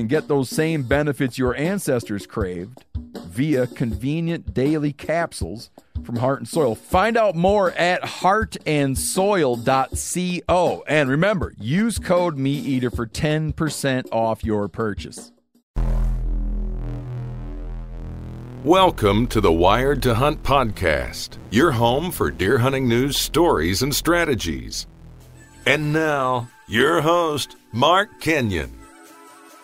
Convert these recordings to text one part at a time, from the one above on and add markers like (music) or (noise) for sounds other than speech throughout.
can get those same benefits your ancestors craved via convenient daily capsules from Heart and Soil. Find out more at heartandsoil.co. And remember, use code MeatEater for 10% off your purchase. Welcome to the Wired to Hunt podcast, your home for deer hunting news, stories, and strategies. And now, your host, Mark Kenyon.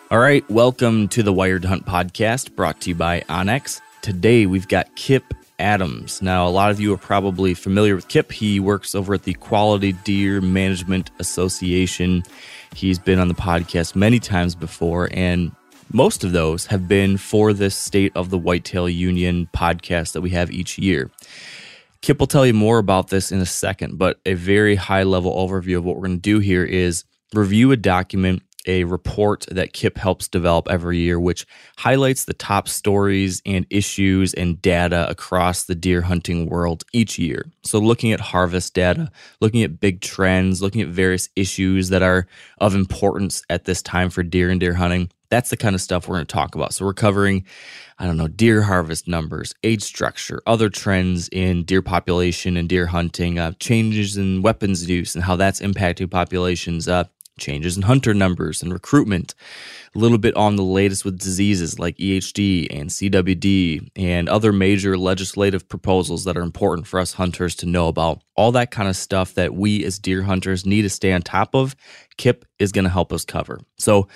All right, welcome to the Wired Hunt podcast brought to you by onX. Today we've got Kip Adams. Now, a lot of you are probably familiar with Kip. He works over at the Quality Deer Management Association. He's been on the podcast many times before, and most of those have been for this State of the Whitetail Union podcast that we have each year. Kip will tell you more about this in a second, but a very high level overview of what we're going to do here is review a document, a report that Kip helps develop every year, which highlights the top stories and issues and data across the deer hunting world each year. So, looking at harvest data, looking at big trends, looking at various issues that are of importance at this time for deer and deer hunting that's the kind of stuff we're going to talk about. So we're covering, I don't know, deer harvest numbers, age structure, other trends in deer population and deer hunting, uh, changes in weapons use and how that's impacting populations, uh, changes in hunter numbers and recruitment, a little bit on the latest with diseases like EHD and CWD and other major legislative proposals that are important for us hunters to know about. All that kind of stuff that we as deer hunters need to stay on top of, Kip is going to help us cover. So,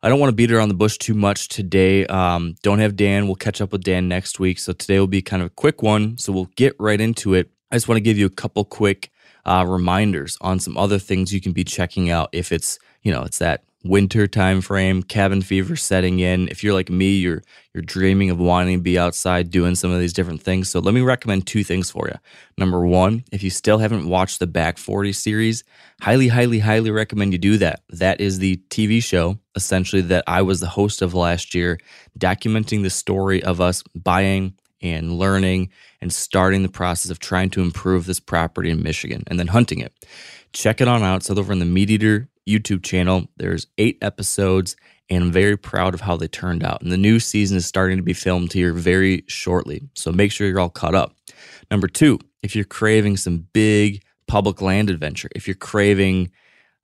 I don't want to beat around the bush too much today. Um, don't have Dan. We'll catch up with Dan next week. So today will be kind of a quick one. So we'll get right into it. I just want to give you a couple quick uh, reminders on some other things you can be checking out if it's, you know, it's that winter time frame, cabin fever setting in. If you're like me, you're you're dreaming of wanting to be outside doing some of these different things. So let me recommend two things for you. Number one, if you still haven't watched the Back 40 series, highly, highly, highly recommend you do that. That is the TV show essentially that I was the host of last year, documenting the story of us buying and learning and starting the process of trying to improve this property in Michigan and then hunting it. Check it on out. So over on the Meat Eater YouTube channel. There's eight episodes, and I'm very proud of how they turned out. And the new season is starting to be filmed here very shortly. So make sure you're all caught up. Number two, if you're craving some big public land adventure, if you're craving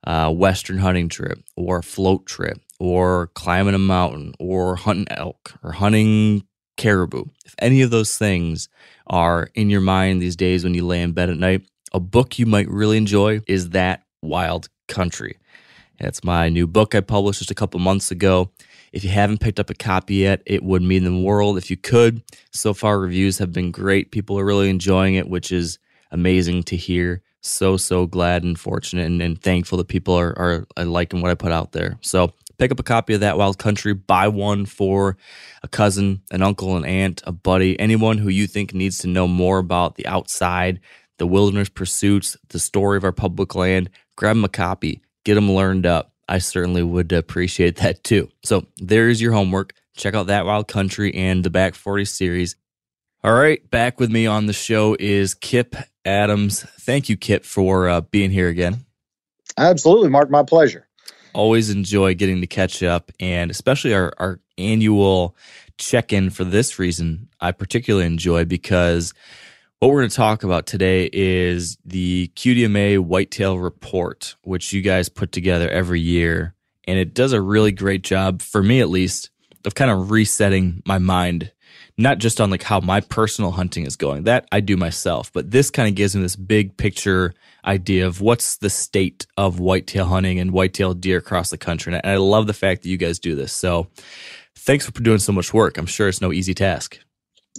a Western hunting trip or a float trip or climbing a mountain or hunting elk or hunting caribou, if any of those things are in your mind these days when you lay in bed at night, a book you might really enjoy is That Wild Country. That's my new book I published just a couple months ago. If you haven't picked up a copy yet, it would mean the world if you could. So far, reviews have been great. People are really enjoying it, which is amazing to hear. So, so glad and fortunate and, and thankful that people are, are, are liking what I put out there. So, pick up a copy of That Wild Country, buy one for a cousin, an uncle, an aunt, a buddy, anyone who you think needs to know more about the outside, the wilderness pursuits, the story of our public land. Grab them a copy get them learned up. I certainly would appreciate that too. So there's your homework. Check out that wild country and the back 40 series. All right, back with me on the show is Kip Adams. Thank you, Kip, for uh, being here again. Absolutely, Mark. My pleasure. Always enjoy getting to catch up, and especially our, our annual check in for this reason, I particularly enjoy because what we're going to talk about today is the QDMA Whitetail Report, which you guys put together every year. And it does a really great job, for me at least, of kind of resetting my mind not just on like how my personal hunting is going. That I do myself, but this kind of gives me this big picture idea of what's the state of whitetail hunting and whitetail deer across the country. And I love the fact that you guys do this. So thanks for doing so much work. I'm sure it's no easy task.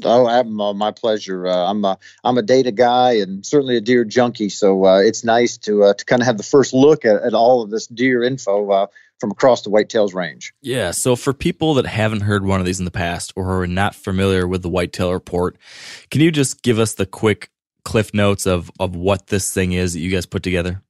Oh, I'm, uh, my pleasure. Uh, I'm a I'm a data guy and certainly a deer junkie, so uh, it's nice to uh, to kind of have the first look at, at all of this deer info uh, from across the whitetails range. Yeah. So for people that haven't heard one of these in the past or are not familiar with the whitetail report, can you just give us the quick cliff notes of of what this thing is that you guys put together?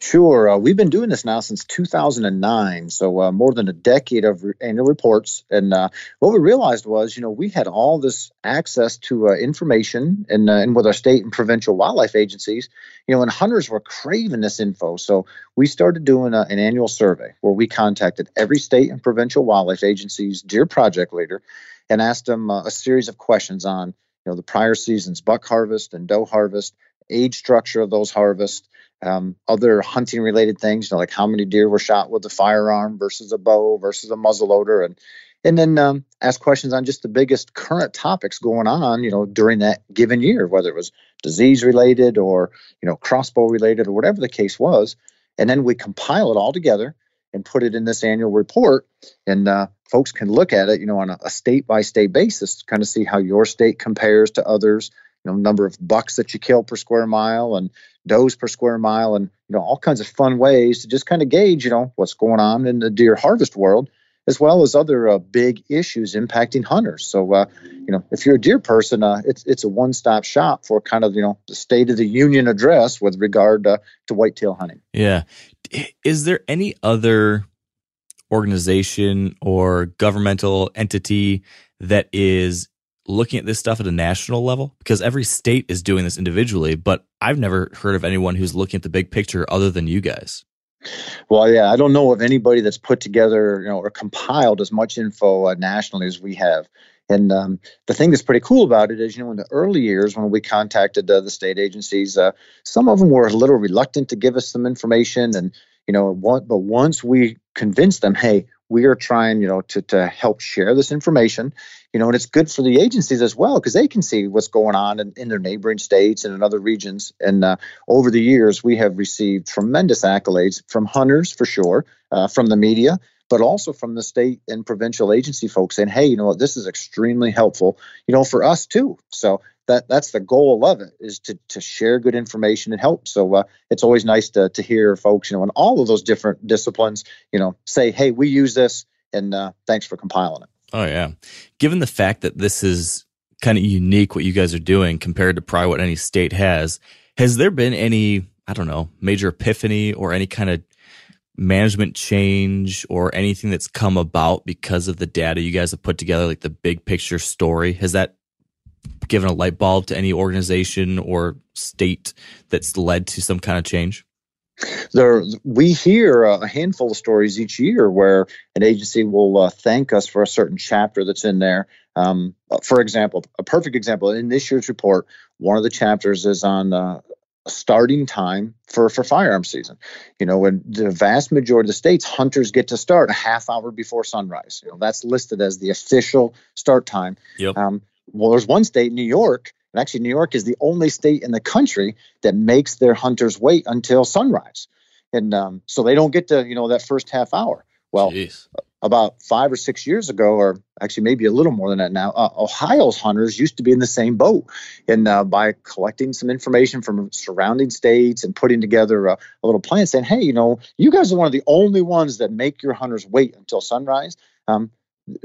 Sure. Uh, we've been doing this now since 2009, so uh, more than a decade of re- annual reports. And uh, what we realized was, you know, we had all this access to uh, information, and, uh, and with our state and provincial wildlife agencies, you know, and hunters were craving this info. So we started doing uh, an annual survey where we contacted every state and provincial wildlife agencies, deer project leader, and asked them a series of questions on, you know, the prior season's buck harvest and doe harvest, age structure of those harvests um, other hunting related things, you know, like how many deer were shot with a firearm versus a bow versus a muzzleloader, and and then um, ask questions on just the biggest current topics going on, you know, during that given year, whether it was disease related or you know crossbow related or whatever the case was, and then we compile it all together and put it in this annual report, and uh, folks can look at it, you know, on a state by state basis, to kind of see how your state compares to others, you know, number of bucks that you kill per square mile, and does per square mile and you know all kinds of fun ways to just kind of gauge you know what's going on in the deer harvest world as well as other uh, big issues impacting hunters. So uh, you know if you're a deer person uh, it's it's a one-stop shop for kind of you know the state of the union address with regard to whitetail hunting. Yeah. Is there any other organization or governmental entity that is looking at this stuff at a national level? Because every state is doing this individually, but I've never heard of anyone who's looking at the big picture other than you guys. Well, yeah, I don't know of anybody that's put together, you know, or compiled as much info uh, nationally as we have. And um, the thing that's pretty cool about it is, you know, in the early years when we contacted uh, the state agencies, uh, some of them were a little reluctant to give us some information, and you know, but once we convinced them, hey, we are trying, you know, to to help share this information you know, and it's good for the agencies as well because they can see what's going on in, in, their neighboring states and in other regions. And uh, over the years, we have received tremendous accolades from hunters for sure, uh, from the media, but also from the state and provincial agency folks saying, "Hey, you know what? This is extremely helpful, you know, for us too." So that that's the goal of it is to to share good information and help. So uh, it's always nice to to hear folks, you know, in all of those different disciplines, you know, say, "Hey, we use this." And uh, thanks for compiling it. Oh yeah. Given the fact that this is kind of unique what you guys are doing compared to probably what any state has, has there been any, I don't know, major epiphany or any kind of management change or anything that's come about because of the data you guys have put together, like the big picture story? Has that given a light bulb to any organization or state that's led to some kind of change? There we hear a handful of stories each year where an agency will uh, thank us for a certain chapter that's in there. Um, for example a perfect example in this year's report one of the chapters is on uh, starting time for for firearm season. You know when the vast majority of the states hunters get to start a half hour before sunrise. You know that's listed as the official start time. Yep. Um, well there's one state new york and actually, New York is the only state in the country that makes their hunters wait until sunrise. And um, so they don't get to, you know, that first half hour. Well, Jeez. about five or six years ago, or actually maybe a little more than that now, uh, Ohio's hunters used to be in the same boat. And uh, by collecting some information from surrounding states and putting together a, a, little plan saying, hey, you know, you guys are one of the only ones that make your hunters wait until sunrise. Um,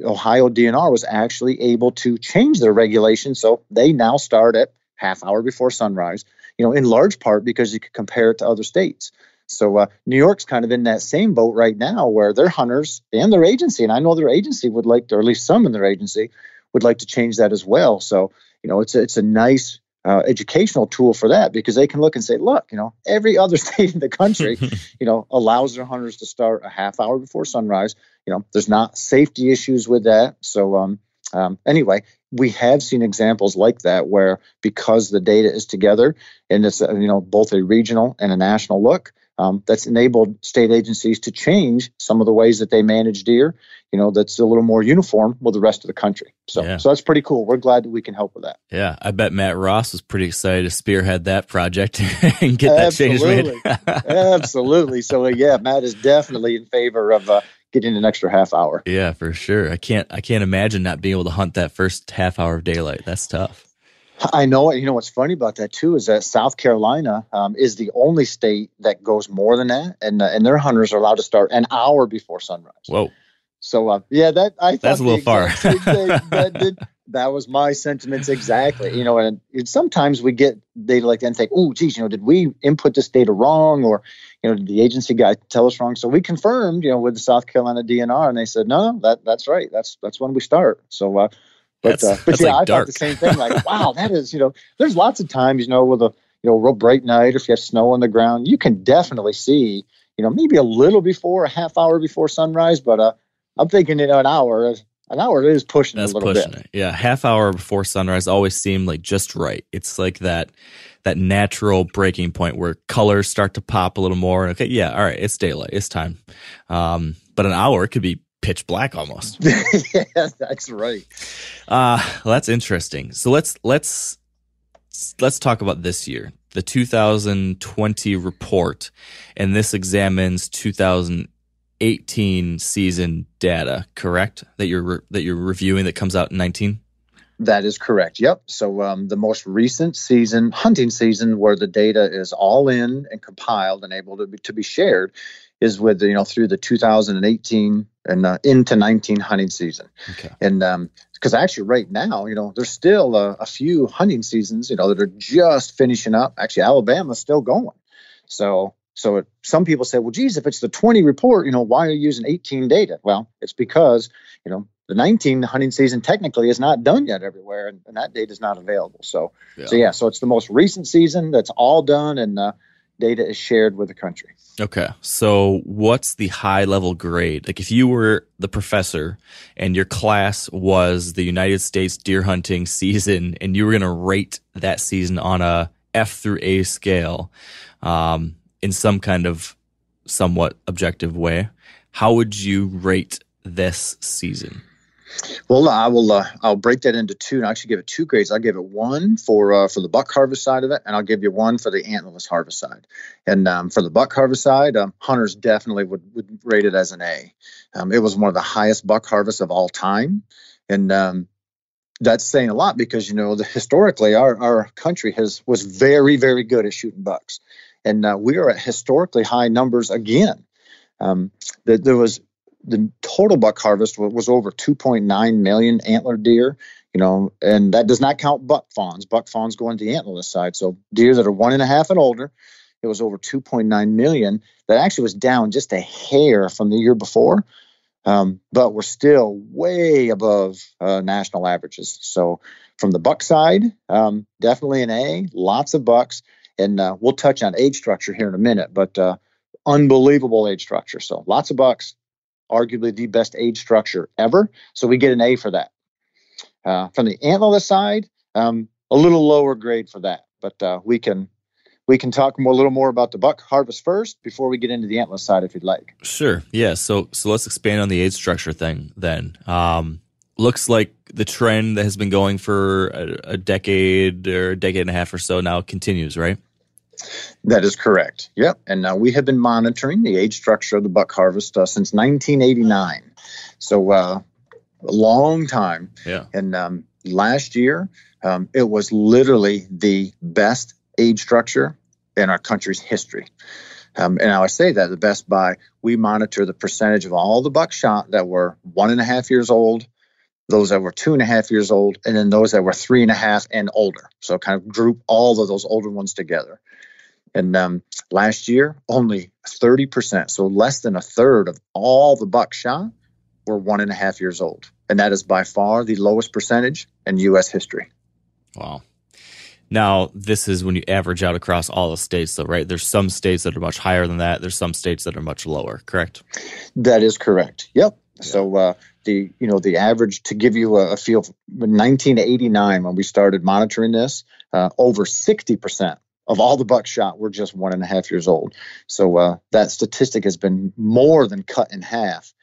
Ohio DNR was actually able to change their regulations. So they now start at half hour before sunrise, you know, in large part because you could compare it to other states. So uh, New York's kind of in that same boat right now where their hunters and their agency, and I know their agency would like to, or at least some in their agency would like to change that as well. So, you know, it's a, it's a nice uh, educational tool for that because they can look and say, look, you know, every other (laughs) state in the country, (laughs) you know, allows their hunters to start a half hour before sunrise. You know, there's not safety issues with that. So, um, um, anyway, we have seen examples like that where because the data is together and it's uh, you know both a regional and a national look, um, that's enabled state agencies to change some of the ways that they manage deer. You know, that's a little more uniform with the rest of the country. So, Yeah. so that's pretty cool. We're glad that we can help with that. Yeah, I bet Matt Ross was pretty excited to spearhead that project (laughs) and get that change made. Absolutely. So, uh, yeah, Matt is definitely in favor of uh, getting an extra half hour. yeah, for sure. I can't I can't imagine not being able to hunt that first half hour of daylight. That's tough. I know. You know what's funny about that too is that South Carolina um, is the only state that goes more than that, and uh, and their hunters are allowed to start an hour before sunrise. Whoa. So uh, yeah, that I thought That's a little far. thing. (laughs) that, did, that was my sentiments exactly. You know, and it, sometimes we get data like that and think, oh, geez, you know, did we input this data wrong, or you know, did the agency guy tell us wrong? So we confirmed, you know, with the South Carolina DNR, and they said, no, no, that that's right. That's that's when we start. So. Uh, but That's- uh, but yeah, like I dark. thought the same thing. Like, (laughs) wow, that is you know, there's lots of times you know with a you know real bright night, or if you have snow on the ground, you can definitely see you know maybe a little before, a half hour before sunrise. But uh, I'm thinking you know an hour, is- an hour is pushing That's a little pushing bit. it. Yeah, half hour before sunrise always seemed like just right. It's like that that natural breaking point where colors start to pop a little more. Okay, yeah, all right, it's daylight, it's time. Um, but an hour could be pitch black almost. (laughs) yeah, that's right. Uh, well, that's interesting. So let's let's let's talk about this year, the 2020 report, and this examines 2018 season data. Correct? That you're re- that you're reviewing that comes out in 19. That is correct. Yep. So um, the most recent season, hunting season, where the data is all in and compiled and able to be, to be shared, is with you know through the 2018 and uh, into 19 hunting season. Okay. And because actually right now, you know, there's still a, a few hunting seasons, you know, that are just finishing up. Actually, Alabama's still going. So so it, some people say, well, geez, if it's the 20 report, you know, why are you using 18 data? Well, it's because you know the 19 hunting season technically is not done yet everywhere, and, and that data is not available. So so yeah, so it's the most recent season that's all done, and uh, data is shared with the country. Okay. So what's the high level grade? Like if you were the professor and your class was the United States deer hunting season and you were going to rate that season on a F through A scale, um, in some kind of somewhat objective way, how would you rate this season? Well, I will. Uh, I'll break that into two, and I actually give it two grades. I'll give it one for uh, for the buck harvest side of it, and I'll give you one for the antlerless harvest side. And um, for the buck harvest side, um, hunters definitely would, would rate it as an A. Um, it was one of the highest buck harvests of all time, and um, that's saying a lot because you know the, historically our our country has was very very good at shooting bucks, and uh, we are at historically high numbers again. Um, that there was the total buck harvest wa- was over 2.9 million antler deer you know and that does not count buck fawns. Buck fawns go into the antlerless side. So deer that are one and a half and older it was over 2.9 million. That actually was down just a hair from the year before um, but we're still way above uh, national averages. So from the buck side um, definitely an a lots of bucks and uh, we'll touch on age structure here in a minute but uh, unbelievable age structure. So lots of bucks arguably the best age structure ever. So we get an A for that. Uh, from the antlerless side, um, a little lower grade for that, but uh, we can we can talk a little more about the buck harvest first before we get into the antlerless side if you'd like. Sure. Yeah. So so let's expand on the age structure thing then. Um, looks like the trend that has been going for a, a decade or a decade and a half or so now continues, right? That is correct. Yep. And uh, we have been monitoring the age structure of the buck harvest uh, since 1989. So uh, a long time. Yeah. And um, last year, um, it was literally the best age structure in our country's history. Um, and I say that the best by we monitor the percentage of all the buck shot that were one and a half years old, those that were two and a half years old, and then those that were three and a half and older. So kind of group all of those older ones together. And um, last year, only 30%, so less than a third of all the buck shot were one and a half years old. And that is by far the lowest percentage in U.S. history. Wow. Now, this is when you average out across all the states, though, right? There's some states that are much higher than that. There's some states that are much lower, correct? That is correct. Yep. So uh, the you know the average to give you a, a feel, 1989 when we started monitoring this, uh, over 60 percent of all the bucks shot were just one and a half years old. So uh, that statistic has been more than cut in half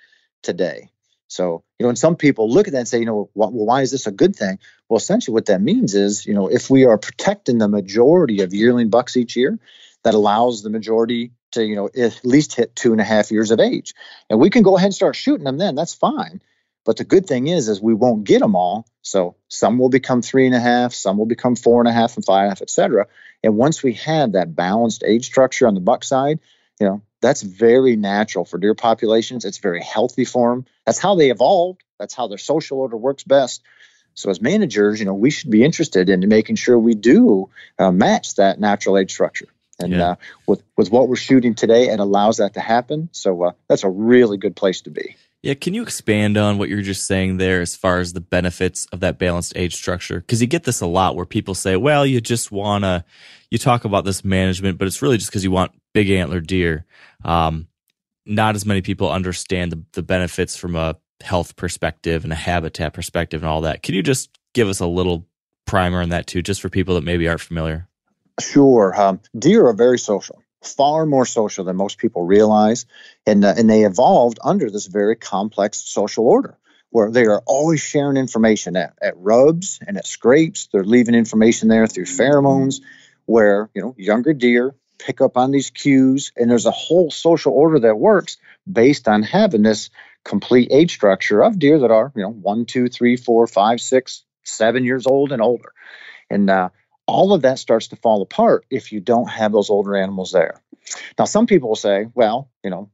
today. So, you know, and some people look at that and say, you know, well, why is this a good thing? Well, essentially what that means is, you know, if we are protecting the majority of yearling bucks each year, that allows the majority to, you know, at least hit two and a half years of age. And we can go ahead and start shooting them then, that's fine. But the good thing is, is we won't get them all. So some will become three and a half, some will become four and a half and five and a half, et cetera. And once we have that balanced age structure on the buck side, you know, that's very natural for deer populations. It's very healthy for them. That's how they evolved. That's how their social order works best. So as managers, you know, we should be interested in making sure we do uh, match that natural age structure. And yeah. uh, with with what we're shooting today, it allows that to happen. So uh, that's a really good place to be. Yeah, can you expand on what you're just saying there as far as the benefits of that balanced age structure? Because you get this a lot where people say, well, you just want to, you talk about this management, but it's really just because you want big antler deer. Um, not as many people understand the, the benefits from a health perspective and a habitat perspective and all that. Can you just give us a little primer on that too, just for people that maybe aren't familiar? Sure. Um, deer are very social far more social than most people realize. And, uh, and they evolved under this very complex social order where they are always sharing information at, at rubs and at scrapes. They're leaving information there through pheromones where, you know, younger deer pick up on these cues. And there's a whole social order that works based on having this complete age structure of deer that are, you know, one, two, three, four, five, six, seven years old and older. And uh, all of that starts to fall apart if you don't have those older animals there. Now, some people will say, well, you know,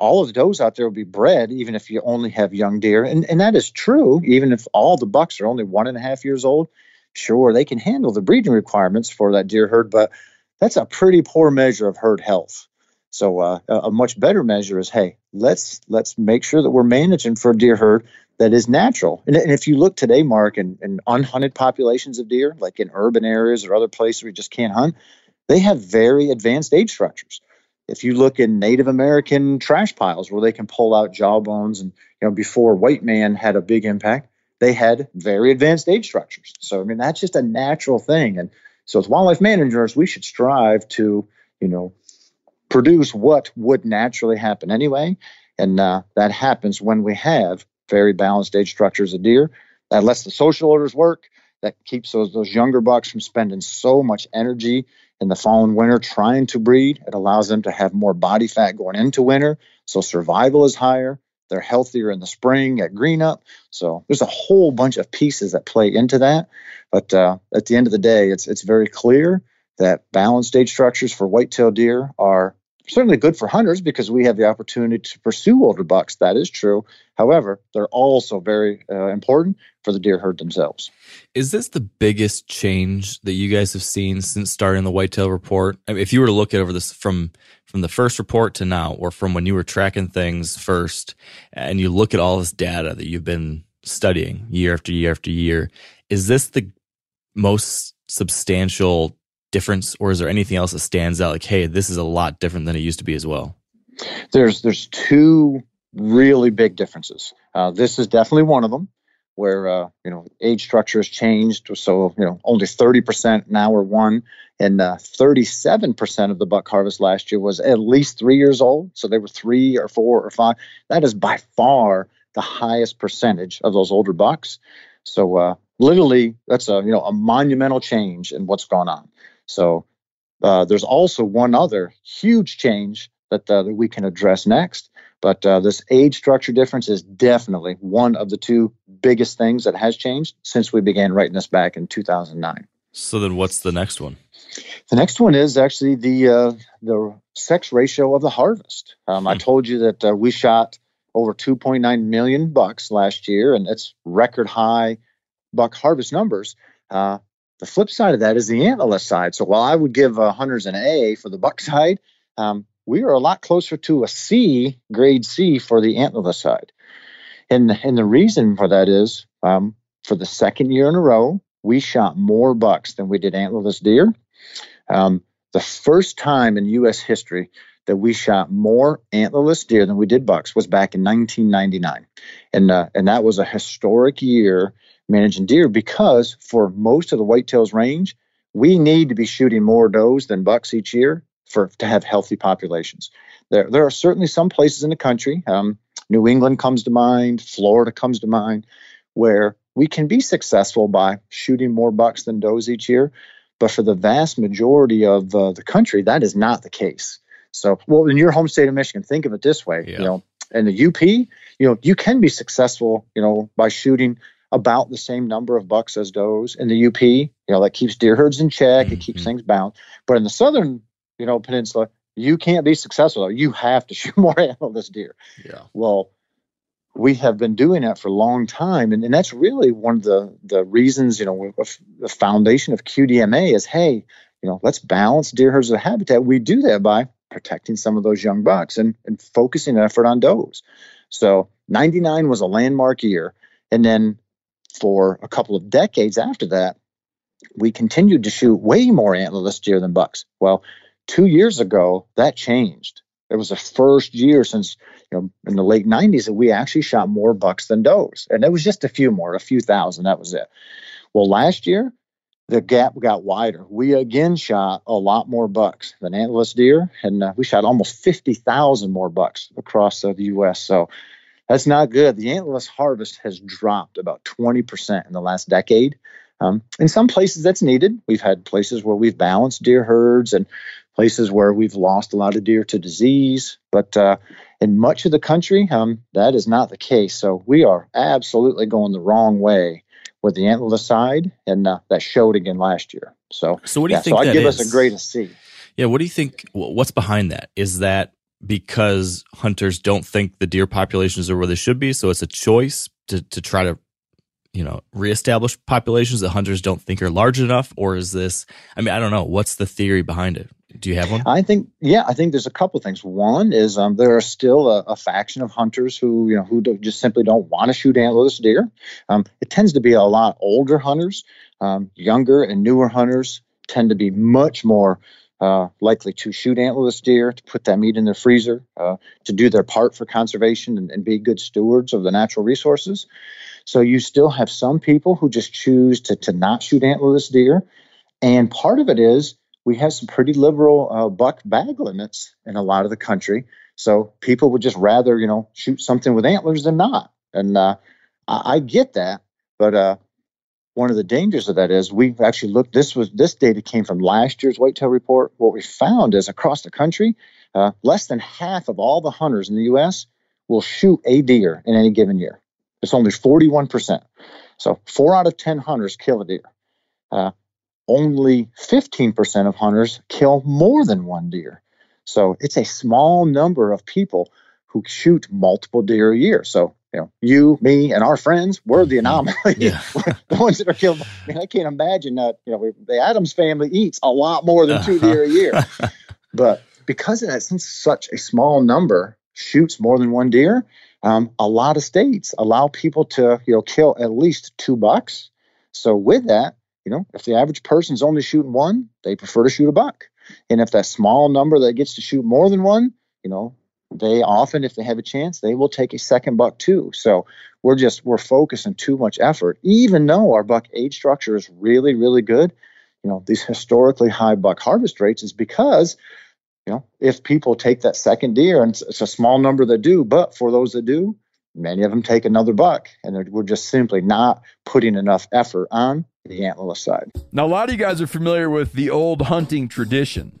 all of the does out there will be bred even if you only have young deer. And, and that is true, even if all the bucks are only one and a half years old. Sure, they can handle the breeding requirements for that deer herd, but that's a pretty poor measure of herd health. So uh, a much better measure is, hey, let's let's make sure that we're managing for a deer herd that is natural. And, and if you look today, Mark, in, in unhunted populations of deer, like in urban areas or other places where you just can't hunt, they have very advanced age structures. If you look in Native American trash piles where they can pull out jawbones, and you know before white man had a big impact, they had very advanced age structures. So I mean that's just a natural thing. And so as wildlife managers, we should strive to you know produce what would naturally happen anyway, and uh, that happens when we have very balanced age structures of deer. That lets the social orders work. That keeps those those younger bucks from spending so much energy in the fall and winter trying to breed. It allows them to have more body fat going into winter, so survival is higher. They're healthier in the spring at green up. So there's a whole bunch of pieces that play into that. But uh, at the end of the day, it's it's very clear that balanced age structures for whitetail deer are certainly good for hunters because we have the opportunity to pursue older bucks. That is true. However, they're also very uh, important for the deer herd themselves. Is this the biggest change that you guys have seen since starting the whitetail report? I mean, if you were to look at over this from from the first report to now, or from when you were tracking things first, and you look at all this data that you've been studying year after year after year, is this the most substantial difference, or is there anything else that stands out? Like, hey, this is a lot different than it used to be as well. There's there's two really big differences. Uh, this is definitely one of them, where uh, you know age structure has changed. So you know only 30% now are one, and uh, 37% of the buck harvest last year was at least three years old. So they were three or four or five. That is by far the highest percentage of those older bucks. So uh, literally, that's a you know a monumental change in what's gone on. So uh, there's also one other huge change that, uh, that we can address next. But uh, this age structure difference is definitely one of the two biggest things that has changed since we began writing this back in 2009. So then, what's the next one? The next one is actually the uh, the sex ratio of the harvest. Um, hmm. I told you that uh, we shot over 2.9 million bucks last year, and it's record high buck harvest numbers. Uh, the flip side of that is the antlerless side. So while I would give uh, hunters an A for the buck (laughs) side, um, we are a lot closer to a C, grade C, for the antlerless side. And, and the reason for that is um, for the second year in a row, we shot more bucks than we did antlerless deer. Um, the first time in U.S. history that we shot more antlerless deer than we did bucks was back in 1999, and uh, and that was a historic year managing deer because for most of the whitetails range, we need to be shooting more does than bucks each year for to have healthy populations. There, there are certainly some places in the country. Um, New England comes to mind, Florida comes to mind, where we can be successful by shooting more bucks than does each year. But for the vast majority of uh, the country, that is not the case. So, well, in your home state of Michigan, think of it this way: yeah. you know, in the UP, you know, you can be successful, you know, by shooting about the same number of bucks as does in the UP. You know, that keeps deer herds in check, mm-hmm. it keeps mm-hmm. things balanced. But in the southern, you know, peninsula, you can't be successful. You have to (laughs) shoot more antlerless deer. Yeah. Well, we have been doing that for a long time, and, and that's really one of the the reasons. You know, the foundation of QDMA is hey, you know, let's balance deer herds of habitat. We do that by protecting some of those young bucks and, and focusing effort on does. So 99 was a landmark year. And then for a couple of decades after that, we continued to shoot way more antlerless deer than bucks. Well, two years ago, that changed. It was the first year since you know in the late 90s that we actually shot more bucks than does, and it was just a few more, a few thousand. That was it. Well, last year the gap got wider. We again shot a lot more bucks than antlerless deer, and uh, we shot almost 50,000 more bucks across uh, the U.S. So that's not good. The antlerless harvest has dropped about 20% in the last decade. Um, in some places, that's needed. We've had places where we've balanced deer herds and places where we've lost a lot of deer to disease. But uh, in much of the country, um, that is not the case. So we are absolutely going the wrong way with the antlerless side, and uh, that showed again last year. So, so what do you yeah, think? So I give is? us a grade of C. Yeah, what do you think? What's behind that? Is that because hunters don't think the deer populations are where they should be, so it's a choice to to try to you know reestablish populations that hunters don't think are large enough, or is this? I mean, I don't know. What's the theory behind it? Do you have one? I think, yeah, I think there's a couple things. One is um, there are still a, a, faction of hunters who, you know, who do, just simply don't want to shoot antlerless deer. Um, it tends to be a lot older hunters, um, younger and newer hunters tend to be much more uh, likely to shoot antlerless deer, to put that meat in their freezer, uh, to do their part for conservation and, and be good stewards of the natural resources. So you still have some people who just choose to, to not shoot antlerless deer. And part of it is we have some pretty liberal uh, buck bag limits in a lot of the country. So people would just rather, you know, shoot something with antlers than not. And uh, I, I, get that, but uh, one of the dangers of that is we've actually looked. This was this data came from last year's whitetail report. What we found is across the country, uh, less than half of all the hunters in the U.S. will shoot a deer in any given year. It's only 41 percent. So four out of ten hunters kill a deer. Uh, only 15% of hunters kill more than one deer. So it's a small number of people who shoot multiple deer a year. So, you know, you, me, and our friends, we're the anomaly. Yeah. (laughs) the ones that are killed. I, mean, I can't imagine that, you know, we, the Adams family eats a lot more than two deer a year. (laughs) but because of that, since such a small number shoots more than one deer, um, a lot of states allow people to, you know, kill at least two bucks. So with that, you know, if the average person's only shooting one, they prefer to shoot a buck. And if that small number that gets to shoot more than one, you know, they often, if they have a chance, they will take a second buck too. So we're just we're focusing too much effort, even though our buck age structure is really, really good. You know, these historically high buck harvest rates is because, you know, if people take that second deer, and it's, it's a small number that do, but for those that do, many of them take another buck, and we're just simply not putting enough effort on the antlerless side. Now, a lot of you guys are familiar with the old hunting tradition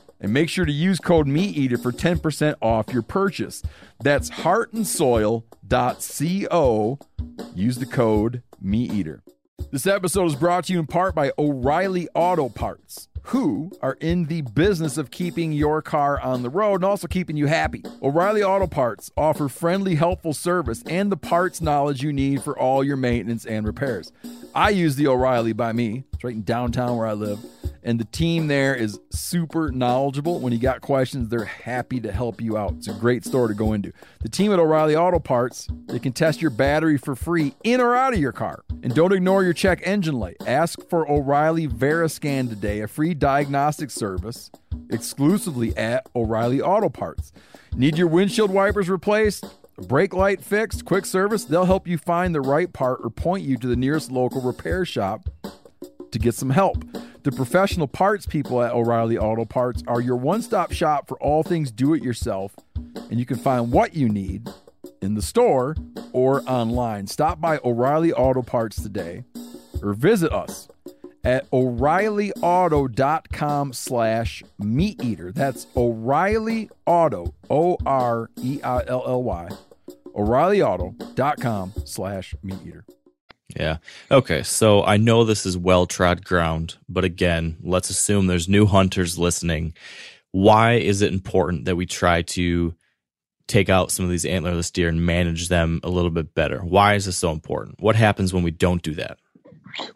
And make sure to use code MeatEater for 10% off your purchase. That's heartandsoil.co. Use the code MeatEater. This episode is brought to you in part by O'Reilly Auto Parts who are in the business of keeping your car on the road and also keeping you happy. O'Reilly Auto Parts offer friendly, helpful service and the parts knowledge you need for all your maintenance and repairs. I use the O'Reilly by me. It's right in downtown where I live and the team there is super knowledgeable. When you got questions, they're happy to help you out. It's a great store to go into. The team at O'Reilly Auto Parts, they can test your battery for free in or out of your car. And don't ignore your check engine light. Ask for O'Reilly Veriscan today, a free diagnostic service exclusively at O'Reilly Auto Parts. Need your windshield wipers replaced? Brake light fixed, quick service, they'll help you find the right part or point you to the nearest local repair shop to get some help. The professional parts people at O'Reilly Auto Parts are your one stop shop for all things do it yourself, and you can find what you need in the store or online. Stop by O'Reilly Auto Parts today or visit us at o'reillyauto.com slash meat eater that's o'reilly auto o-r-e-i-l-l-y o'reillyauto.com slash meat eater yeah. Okay. So I know this is well trod ground, but again, let's assume there's new hunters listening. Why is it important that we try to take out some of these antlerless deer and manage them a little bit better? Why is this so important? What happens when we don't do that?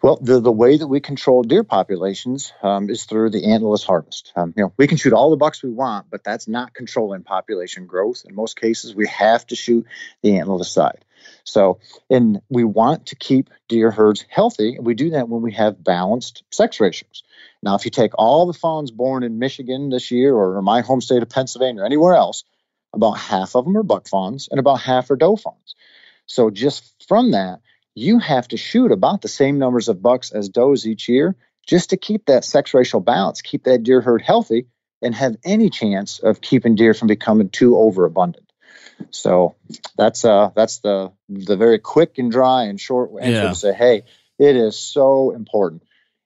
Well, the, the way that we control deer populations um, is through the antlerless harvest. Um, you know, we can shoot all the bucks we want, but that's not controlling population growth. In most cases, we have to shoot the antlerless side. So, and we want to keep deer herds healthy. And we do that when we have balanced sex ratios. Now, if you take all the fawns born in Michigan this year or my home state of Pennsylvania or anywhere else, about half of them are buck fawns and about half are doe fawns. So, just from that, you have to shoot about the same numbers of bucks as does each year just to keep that sex ratio balance, keep that deer herd healthy, and have any chance of keeping deer from becoming too overabundant. So that's uh that's the the very quick and dry and short answer yeah. to say, hey, it is so important.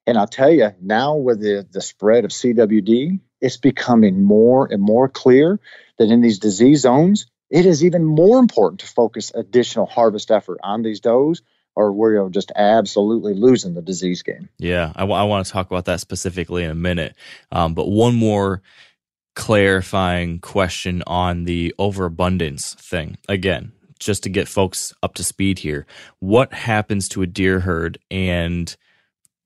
And I'll tell you now with the the spread of CWD, it's becoming more and more clear that in these disease zones, it is even more important to focus additional harvest effort on these does or we're just absolutely losing the disease game. Yeah, I, w- I want to talk about that specifically in a minute. Um, but one more clarifying question on the overabundance thing. Again, just to get folks up to speed here. What happens to a deer herd and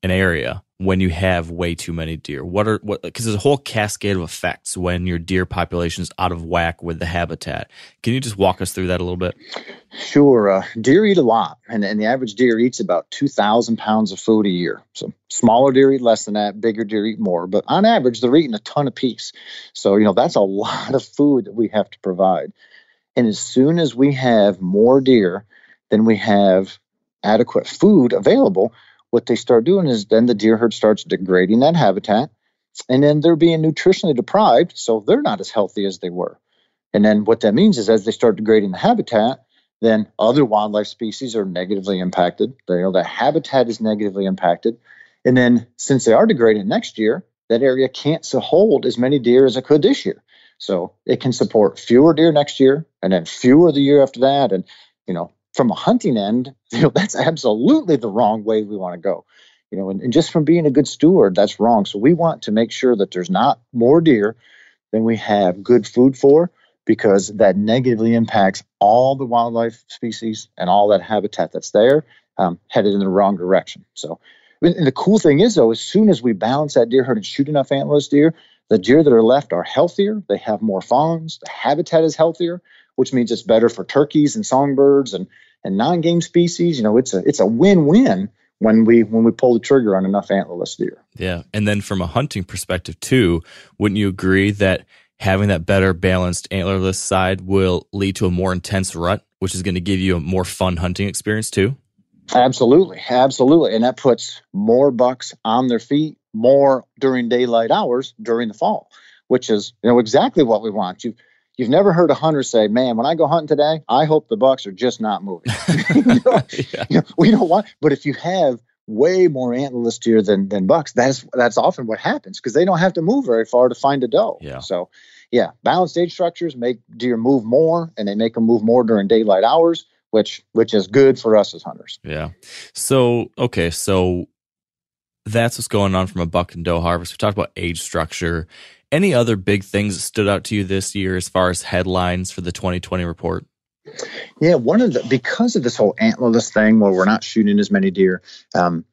an area when you have way too many deer? What are what because there's a whole cascade of effects when your deer population is out of whack with the habitat. Can you just walk us through that a little bit? Sure. Uh, deer eat a lot, and, and the average deer eats about 2,000 pounds of food a year. So smaller deer eat less than that, bigger deer eat more. But on average, they're eating a ton of piece. So, you know, that's a (laughs) lot of food that we have to provide. And as soon as we have more deer than we have adequate food available, what they start doing is then the deer herd starts degrading that habitat. And then they're being nutritionally deprived, so they're not as healthy as they were. And then what that means is as they start degrading the habitat, then other wildlife species are negatively impacted. You know, the habitat is negatively impacted. And then since they are degraded next year, that area can't hold as many deer as it could this year. So it can support fewer deer next year and then fewer the year after that. And, you know, from a hunting end, (laughs) you know, that's absolutely the wrong way we want to go. You know, and, and just from being a good steward, that's wrong. So we want to make sure that there's not more deer than we have good food for because that negatively impacts all the wildlife species and all that habitat that's there um, headed in the wrong direction. So, and the cool thing is, though, as soon as we balance that deer herd and shoot enough antlerless deer, the deer that are left are healthier. They have more fawns. The habitat is healthier, which means it's better for turkeys and songbirds and and non-game species. You know, it's a it's a win-win when we when we pull the trigger on enough antlerless deer. Yeah, and then from a hunting perspective too, wouldn't you agree that having that better balanced antlerless side will lead to a more intense rut, which is going to give you a more fun hunting experience too. Absolutely, absolutely, and that puts more bucks on their feet more during daylight hours during the fall, which is you know exactly what we want. You've you've never heard a hunter say, "Man, when I go hunting today, I hope the bucks are just not moving." (laughs) you know, (laughs) yeah. you (laughs) know, we don't want, but if you have way more antlerless deer than than bucks, that's that's often what happens because they don't have to move very far to find a doe. Yeah. So, yeah, balanced age structures make deer move more, and they make them move more during daylight hours, which which is good for us as hunters. Yeah. So okay, so that's what's going on from a buck and doe harvest. We talked about age structure. Any other big things that stood out to you this year as far as headlines for the 2020 report? Yeah, one of the because of this whole antlerless thing where we're not shooting as many deer, um,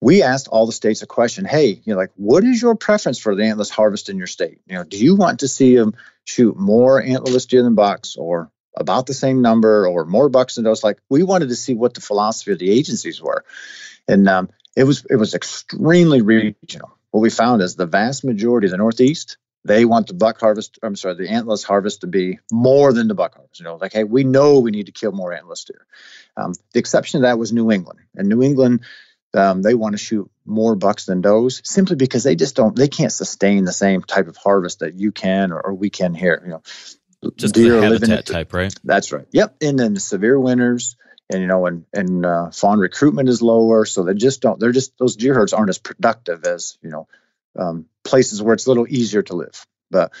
we asked all the states a question. Hey, you know, like, what is your preference for the antlerless harvest in your state? You know, do you want to see them shoot more antlerless deer than bucks, or about the same number, or more bucks than does? Like, we wanted to see what the philosophy of the agencies were, and um, it was it was extremely regional. What we found is the vast majority of the Northeast they want the buck harvest. I'm sorry, the antlerless harvest to be more than the buck harvest. You know, like hey, we know we need to kill more antlerless deer. Um, the exception to that was New England, and New England. Um, they want to shoot more bucks than does simply because they just don't they can't sustain the same type of harvest that you can or, or we can here you know just deer the habitat type right that's right yep and then the severe winters and you know and and uh, fawn recruitment is lower so they just don't they're just those deer herds aren't as productive as you know um, places where it's a little easier to live. But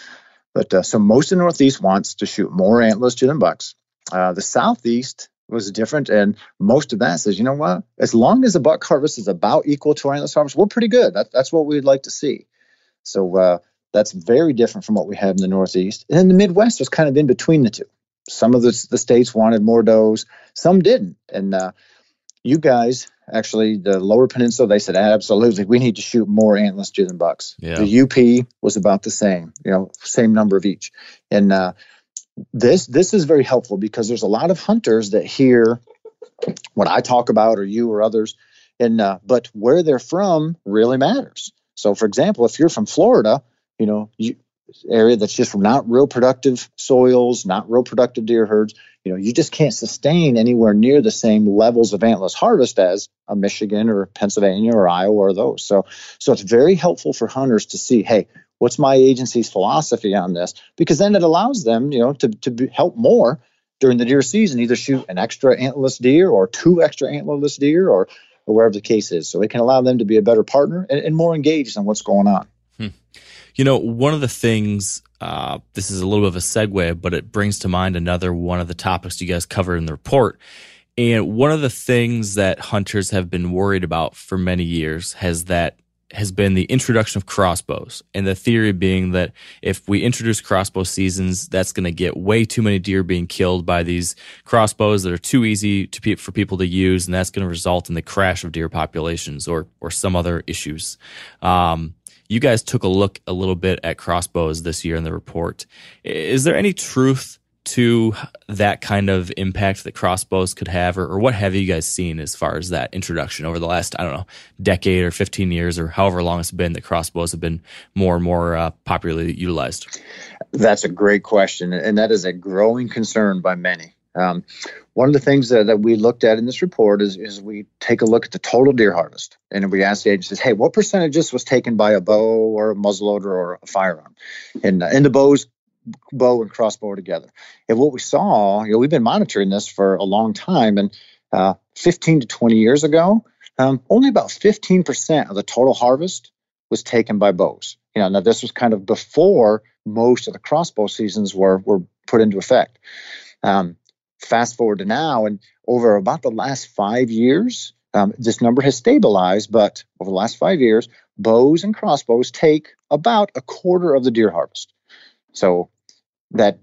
but uh, so most of the Northeast wants to shoot more antlers than bucks. Uh, the Southeast was different, and most of that says, you know what? As long as the buck harvest is about equal to our antlerless harvest, we're pretty good. That, that's what we'd like to see. So uh, that's very different from what we have in the Northeast. And then the Midwest was kind of in between the two. Some of the, the states wanted more does, some didn't. And uh, you guys actually the lower peninsula they said absolutely we need to shoot more antlerless deer than bucks yeah. the up was about the same you know same number of each. And uh, this this is very helpful because there's a lot of hunters that hear what i talk about or you or others. And uh, but where they're from really matters. So for example if you're from florida you know you, area that's just not real productive soils, not real productive deer herds, you know, you just can't sustain anywhere near the same levels of antlerless harvest as a Michigan or Pennsylvania or Iowa or those. So, so it's very helpful for hunters to see, hey, what's my agency's philosophy on this? Because then it allows them, you know, to to help more during the deer season, either shoot an extra antlerless deer or two extra antlerless deer or or wherever the case is. So it can allow them to be a better partner and, and more engaged on what's going on. Hmm. You know, one of the things, uh, this is a little bit of a segue, but it brings to mind another one of the topics you guys covered in the report. And one of the things that hunters have been worried about for many years has that has been the introduction of crossbows. And the theory being that if we introduce crossbow seasons, that's going to get way too many deer being killed by these crossbows that are too easy to pe- for people to use. And that's going to result in the crash of deer populations or, or some other issues. Um, you guys took a look a little bit at crossbows this year in the report. Is there any truth to that kind of impact that crossbows could have, or, or, what have you guys seen as far as that introduction over the last, I don't know, decade or 15 years or however long it's been that crossbows have been more and more uh, popularly utilized? That's a great question, and that is a growing concern by many. Um, one of the things that, that we looked at in this report is, is we take a look at the total deer harvest and we ask the agencies, hey, what percentages was taken by a bow or a muzzleloader or a firearm? And, uh, and the bows, bow and crossbow together. And what we saw, you know, we've been monitoring this for a long time, and uh, 15 to 20 years ago, um, only about 15% of the total harvest was taken by bows. You know, now this was kind of before most of the crossbow seasons were were put into effect. Um, fast forward to now, and over about the last five years, um, this number has stabilized. But over the last five years, bows and crossbows take about a quarter of the deer harvest. So that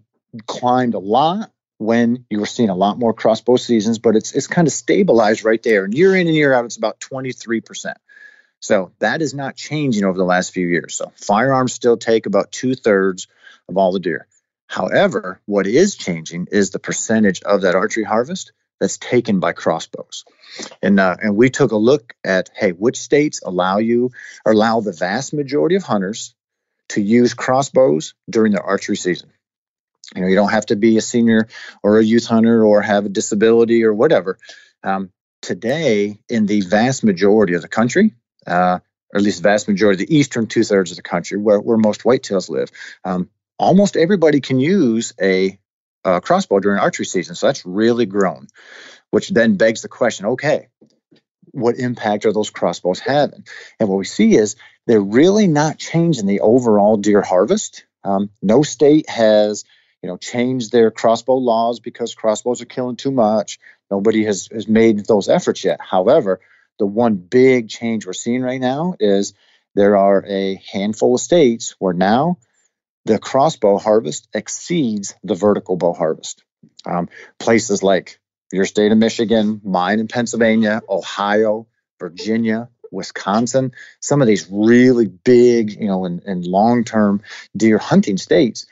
climbed a lot when you were seeing a lot more crossbow seasons, but it's it's kind of stabilized right there. And year in and year out, it's about 23%. So that is not changing over the last few years. So firearms still take about two thirds of all the deer. However, what is changing is the percentage of that archery harvest that's taken by crossbows. And uh, and we took a look at hey, which states allow you or allow the vast majority of hunters to use crossbows during their archery season. You know, you don't have to be a senior or a youth hunter or have a disability or whatever. Um, today, in the vast majority of the country, uh, or at least the vast majority of the eastern two thirds of the country, where, where most whitetails live, um, almost everybody can use a, a crossbow during archery season. So that's really grown, which then begs the question okay, what impact are those crossbows having? And what we see is they're really not changing the overall deer harvest. Um, no state has, you know, changed their crossbow laws because crossbows are killing too much. Nobody has, has made those efforts yet. However, the one big change we're seeing right now is there are a handful of states where now the crossbow harvest exceeds the vertical bow harvest. Um, places like your state of Michigan, mine in Pennsylvania, Ohio, Virginia, Wisconsin, some of these really big, you know, and, and long term deer hunting states.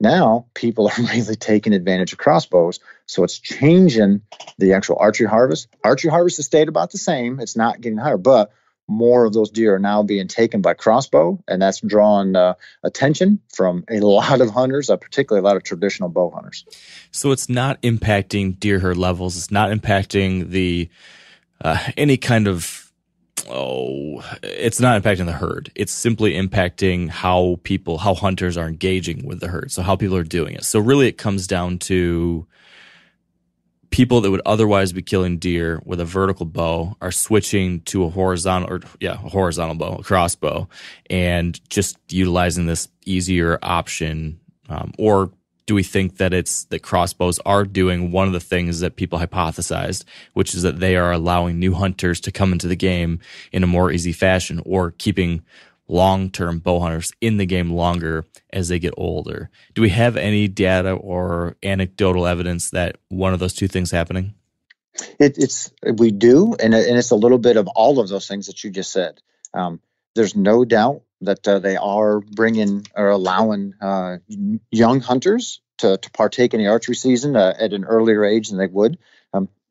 Now people (laughs) are really taking advantage of crossbows. So it's changing the actual archery harvest. Archery harvest has stayed about the same. It's not getting higher, but more of those deer are now being taken by crossbow, and that's drawing uh, attention from a (laughs) lot of hunters, uh, particularly a lot of traditional bow hunters. So it's not impacting deer herd levels. It's not impacting the uh, any kind of oh, it's not impacting the herd. It's simply impacting how people, how hunters are engaging with the herd. So how people are doing it. So really, it comes down to people that would otherwise be killing deer with a vertical bow are switching to a horizontal or yeah, a horizontal bow, a crossbow, and just utilizing this easier option. Um, or do we think that it's that crossbows are doing one of the things that people hypothesized, which is that they are allowing new hunters to come into the game in a more easy fashion, or keeping long term bow hunters in the game longer as they get older. Do we have any data or anecdotal evidence that one of those two things happening? It, it's we do, and, and it's a little bit of all of those things that you just said. Um, there's no doubt that uh, they are bringing or allowing uh, young hunters to, to partake in the archery season uh, at an earlier age than they would.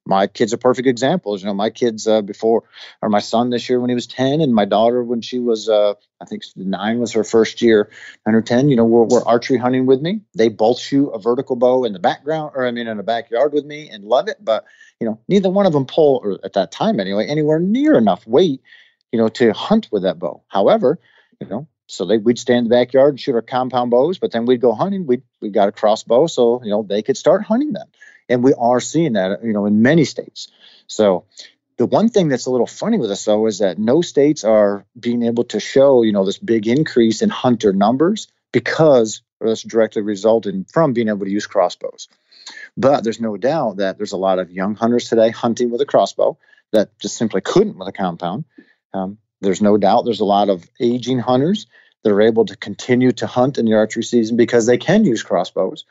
My kids are perfect examples. You know, my kids uh, before, or my son this year when he was 10, and my daughter when she was, uh, I think nine was her first year, nine or 10, you know, were, were archery hunting with me. They both shoot a vertical bow in the background, or I mean, in the backyard with me and love it. But, you know, neither one of them pull, or at that time anyway, anywhere near enough weight, you know, to hunt with that bow. However, you know, so they we'd stay in the backyard and shoot our compound bows, but then we'd go hunting. We we got a crossbow, so you know they could start hunting then and we are seeing that you know in many states. So the one thing that's a little funny with us though is that no states are being able to show you know this big increase in hunter numbers because that's directly resulting from being able to use crossbows. But there's no doubt that there's a lot of young hunters today hunting with a crossbow that just simply couldn't with a compound. Um, there's no doubt there's a lot of aging hunters that are able to continue to hunt in the archery season because they can use crossbows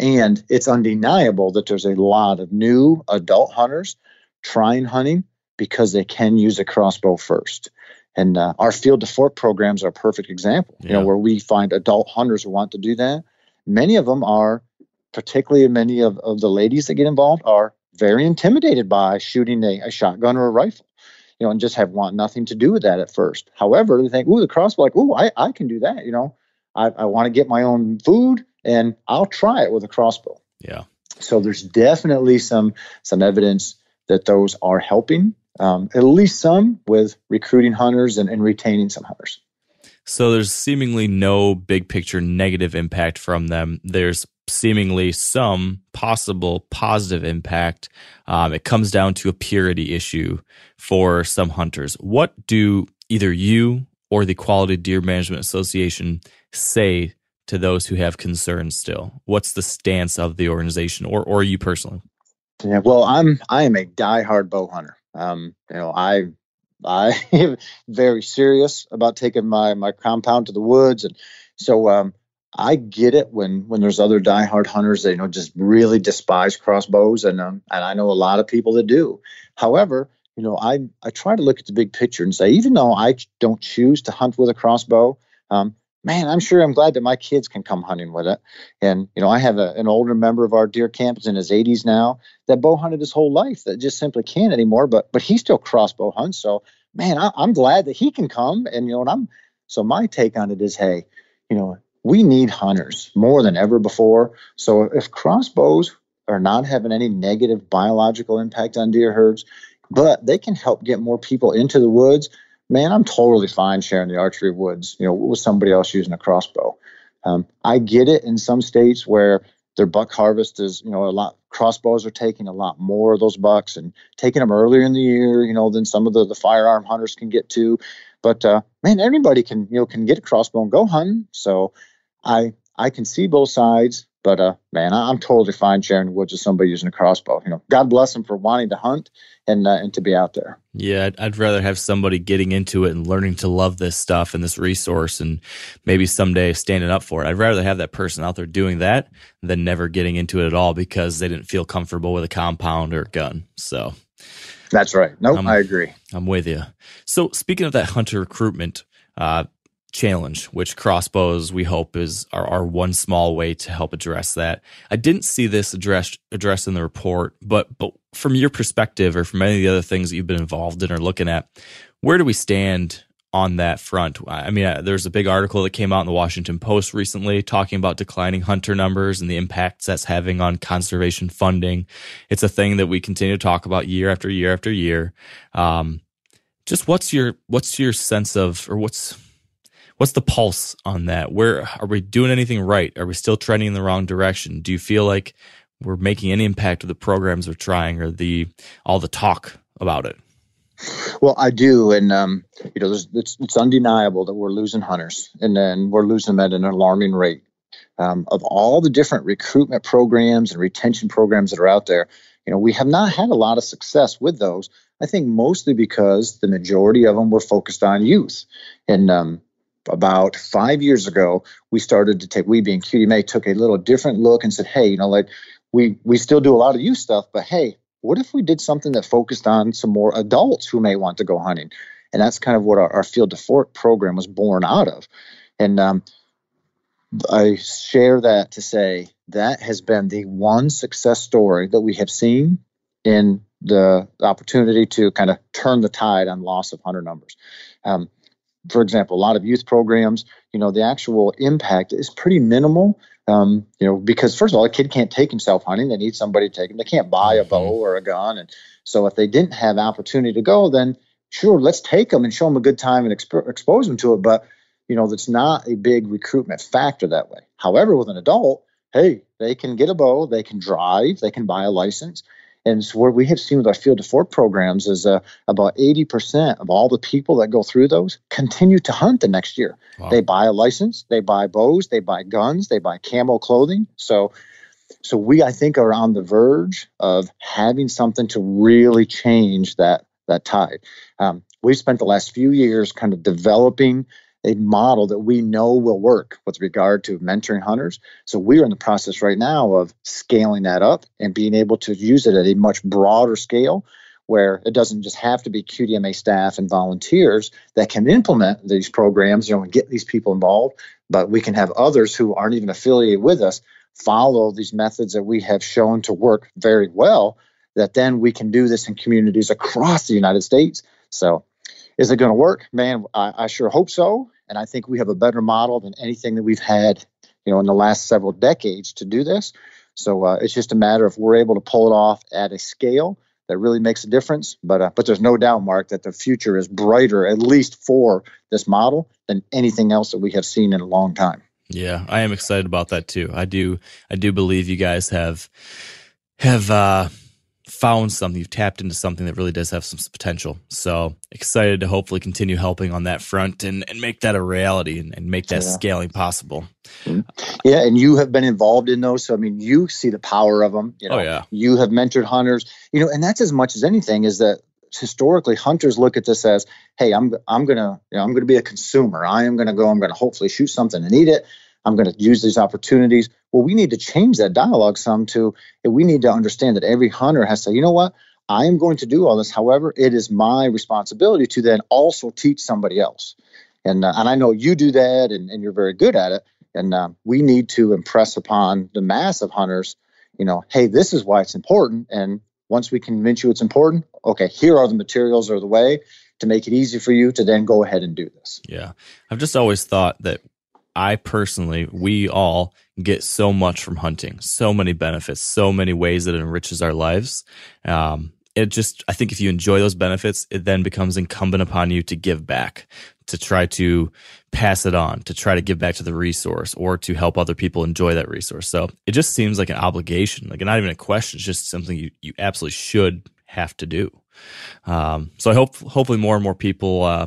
and it's undeniable that there's a lot of new adult hunters trying hunting because they can use a crossbow first. And uh, our field to fork programs are a perfect example, yeah. you know, where we find adult hunters who want to do that. Many of them are, particularly many of, of the ladies that get involved, are very intimidated by shooting a, a shotgun or a rifle, you know, and just have want nothing to do with that at first. However, they think, ooh, the crossbow, like, ooh, I, I can do that, you know. I, I want to get my own food and I'll try it with a crossbow. Yeah. So there's definitely some some evidence that those are helping, um, at least some with recruiting hunters and, and retaining some hunters. So there's seemingly no big picture negative impact from them. There's seemingly some possible positive impact. Um, it comes down to a purity issue for some hunters. What do either you or the Quality Deer Management Association say to those who have concerns still? What's the stance of the organization or, or you personally? Yeah, well, I'm I am a diehard bow hunter. Um, you know, I I am (laughs) very serious about taking my my compound to the woods, and so um, I get it when when there's other diehard hunters that you know just really despise crossbows, and um, and I know a lot of people that do. However, you know, I I try to look at the big picture and say, even though I don't choose to hunt with a crossbow, um, man, I'm sure I'm glad that my kids can come hunting with it. And, you know, I have a, an older member of our deer camp is in his 80s now that bow hunted his whole life that just simply can't anymore, but but he still crossbow hunts. So, man, I, I'm glad that he can come. And, you know, and I'm so my take on it is, hey, you know, we need hunters more than ever before. So if crossbows are not having any negative biological impact on deer herds, but they can help get more people into the woods man, I'm totally fine sharing the archery woods, you know, with somebody else using a crossbow. Um, I get it in some states where their buck harvest is you know a lot crossbows are taking a lot more of those bucks and taking them earlier in the year you know than some of the, the firearm hunters can get to but uh, man anybody can you know can get a crossbow and go hunting so i i can see both sides but uh, man, I, am totally fine sharing woods with somebody using a crossbow. You know, God bless them for wanting to hunt and uh, and to be out there. Yeah, I'd, I'd, rather have somebody getting into it and learning to love this stuff and this resource, and maybe someday standing up for it. I'd rather have that person out there doing that than never getting into it at all because they didn't feel comfortable with a compound or a gun. So. That's right. Nope, I agree. I'm with you. So, speaking of that hunter recruitment, uh, challenge, which crossbows we hope is our, our one small way to help address that. I didn't see this addressed addressed in the report, but but from your perspective or from any of the other things that you've been involved in or looking at, where do we stand on that front? I mean, uh, there's a big article that came out in the Washington Post recently talking about declining hunter numbers and the impacts that's having on conservation funding. It's a thing that we continue to talk about year after year after year. Um, just what's your what's your sense of or what's what's the pulse on that? Where are we doing anything right? Are we still trending in the wrong direction? Do you feel like we're making any impact with the programs we're trying or the all the talk about it? Well, I do, and um, you know, it's, it's undeniable that we're losing hunters, and then we're losing them at an alarming rate. Um, of all the different recruitment programs and retention programs that are out there, you know, we have not had a lot of success with those. I think mostly because the majority of them were focused on youth, and um, about five years ago, we started to take, we being QDMA, took a little different look and said, hey, you know, like we, we still do a lot of youth stuff, but hey, what if we did something that focused on some more adults who may want to go hunting? And that's kind of what our, our Field to Fork program was born out of. And um, I share that to say that has been the one success story that we have seen in the opportunity to kind of turn the tide on loss of hunter numbers. Um, for example, a lot of youth programs, you know, the actual impact is pretty minimal. Um, you know, because first of all, a kid can't take himself hunting; they need somebody to take him. They can't buy a bow mm-hmm. or a gun, and so if they didn't have opportunity to go, then sure, let's take them and show them a good time and exp- expose them to it. But you know, that's not a big recruitment factor that way. However, with an adult, hey, they can get a bow, they can drive, they can buy a license, and so what we have seen with our Field to Fork programs is uh, about 80% of all the people that go through those continue to hunt the next year. Wow. They buy a license, they buy bows, they buy guns, they buy camo clothing. So so we I think are on the verge of having something to really change that that tide. Um, we've spent the last few years kind of developing a model that we know will work with regard to mentoring hunters. So we're in the process right now of scaling that up and being able to use it at a much broader scale where it doesn't just have to be QDMA staff and volunteers that can implement these programs, you know, and get these people involved, but we can have others who aren't even affiliated with us follow these methods that we have shown to work very well that then we can do this in communities across the United States. So is it going to work? Man, I, I sure hope so. And I think we have a better model than anything that we've had, you know, in the last several decades to do this. So uh, it's just a matter of we're able to pull it off at a scale that really makes a difference. But uh, but there's no doubt, Mark, that the future is brighter, at least for this model, than anything else that we have seen in a long time. Yeah, I am excited about that too. I do I do believe you guys have have uh, found something, you've tapped into something that really does have some potential. So excited to hopefully continue helping on that front and, and make that a reality and, and make that yeah. scaling possible. Mm-hmm. Yeah, and you have been involved in those. So I mean, you see the power of them. You know, oh yeah. You have mentored hunters. You know, and that's as much as anything is that historically hunters look at this as, hey, I'm I'm gonna you know I'm gonna be a consumer. I am gonna go. I'm gonna hopefully shoot something and eat it. I'm going to use these opportunities. Well, we need to change that dialogue some to we need to understand that every hunter has to, you know what? I am going to do all this. However, it is my responsibility to then also teach somebody else. And, uh, and I know you do that and, and you're very good at it. And uh, we need to impress upon the mass of hunters, you know, hey, this is why it's important. And once we convince you it's important, okay, here are the materials or the way to make it easy for you to then go ahead and do this. Yeah. I've just always thought that I personally, we all get so much from hunting, so many benefits, so many ways that it enriches our lives. Um, it just i think if you enjoy those benefits it then becomes incumbent upon you to give back to try to pass it on to try to give back to the resource or to help other people enjoy that resource so it just seems like an obligation like not even a question it's just something you, you absolutely should have to do um, so i hope hopefully more and more people uh,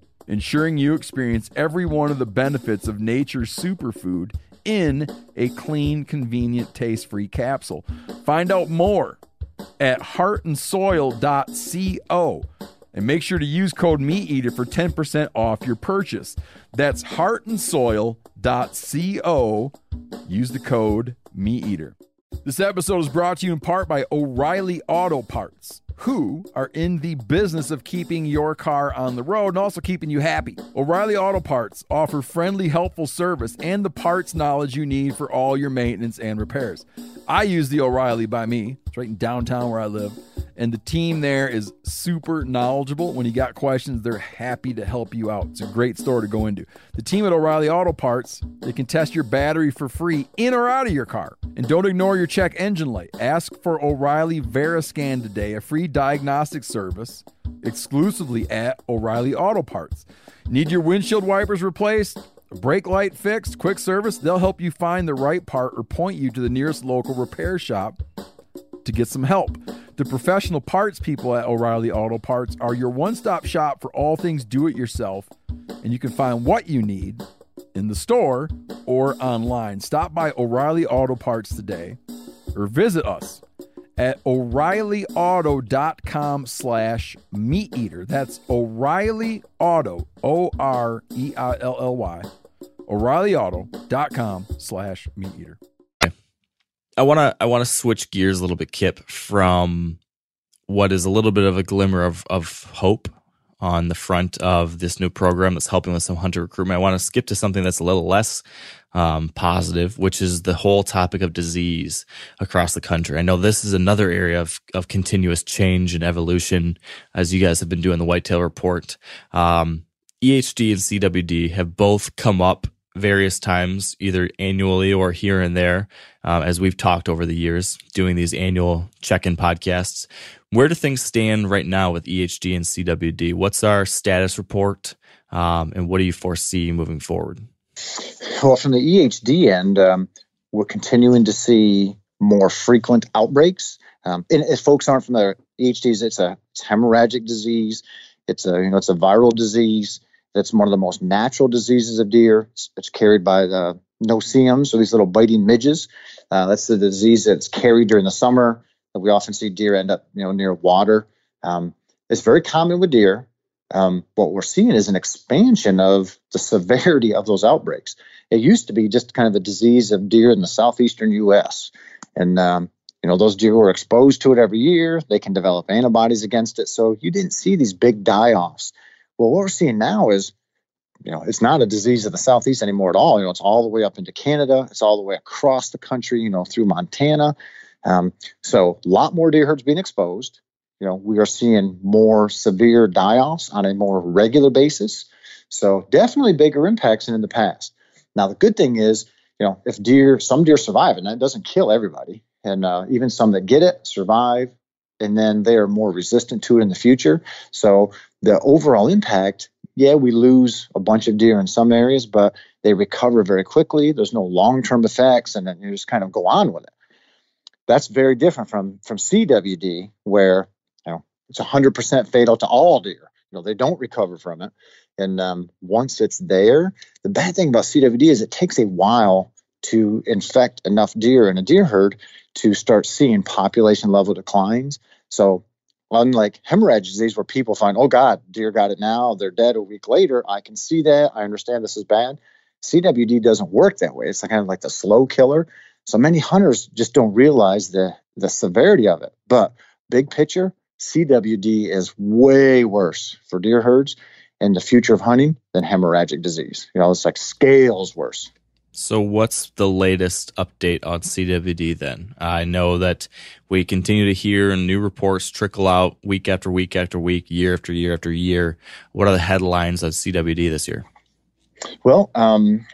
ensuring you experience every one of the benefits of nature's superfood in a clean, convenient, taste free capsule. Find out more at heartandsoil.co and make sure to use code MeatEater for 10% off your purchase. That's heartandsoil.co. Use the code MeatEater. This episode is brought to you in part by O'Reilly Auto Parts who are in the business of keeping your car on the road and also keeping you happy. O'Reilly Auto Parts offer friendly, helpful service and the parts knowledge you need for all your maintenance and repairs. I use the O'Reilly by me. It's right in downtown where I live and the team there is super knowledgeable. When you got questions, they're happy to help you out. It's a great store to go into. The team at O'Reilly Auto Parts, they can test your battery for free in or out of your car. And don't ignore your check engine light. Ask for O'Reilly Veriscan today, a free diagnostic service exclusively at O'Reilly Auto Parts. Need your windshield wipers replaced? brake light fixed, quick service, they'll help you find the right part or point you to the nearest local repair shop to get some help. The professional parts people at O'Reilly Auto Parts are your one stop shop for all things do it yourself, and you can find what you need in the store or online. Stop by O'Reilly Auto Parts today or visit us at o'reillyauto.com slash meat eater that's o'reilly auto o-r-e-i-l-l-y o'reillyauto.com slash meat eater I want to I want to switch gears a little bit, Kip, from what is a little bit of a glimmer of of hope on the front of this new program that's helping with some hunter recruitment. I want to skip to something that's a little less um, positive, which is the whole topic of disease across the country. I know this is another area of, of continuous change and evolution, as you guys have been doing the Whitetail Report. Um, EHD and CWD have both come up various times, either annually or here and there, um, as we've talked over the years, doing these annual check in podcasts. Where do things stand right now with EHD and CWD? What's our status report, um, and what do you foresee moving forward? Well, from the EHD end, um, we're continuing to see more frequent outbreaks. Um, and if folks aren't familiar, EHDs, it's a it's hemorrhagic disease. It's a you know it's a viral disease. That's one of the most natural diseases of deer. It's, it's carried by the no-see-ums, or these little biting midges. Uh, that's the disease that's carried during the summer. That we often see deer end up, you know, near water. Um, it's very common with deer. Um, what we're seeing is an expansion of the severity of those outbreaks. It used to be just kind of a disease of deer in the southeastern U.S. And um, you know those deer were exposed to it every year. They can develop antibodies against it, so you didn't see these big die-offs. Well, what we're seeing now is, you know, it's not a disease of the southeast anymore at all. You know, it's all the way up into Canada. It's all the way across the country. You know, through Montana. Um, so a lot more deer herds being exposed. You know, we are seeing more severe die-offs on a more regular basis. So definitely bigger impacts than in the past. Now the good thing is, you know, if deer, some deer survive, and that doesn't kill everybody, and uh, even some that get it survive, and then they are more resistant to it in the future. So the overall impact, yeah, we lose a bunch of deer in some areas, but they recover very quickly. There's no long-term effects, and then you just kind of go on with it. That's very different from from CWD, where you know it's 100% fatal to all deer. You know they don't recover from it, and um, once it's there, the bad thing about CWD is it takes a while to infect enough deer in a deer herd to start seeing population level declines. So, unlike hemorrhage disease, where people find, oh God, deer got it now, they're dead a week later, I can see that. I understand this is bad. CWD doesn't work that way. It's kind of like the slow killer. So many hunters just don't realize the the severity of it. But big picture, CWD is way worse for deer herds and the future of hunting than hemorrhagic disease. You know, it's like scales worse. So, what's the latest update on CWD then? I know that we continue to hear new reports trickle out week after week after week, year after year after year. What are the headlines of CWD this year? Well, um,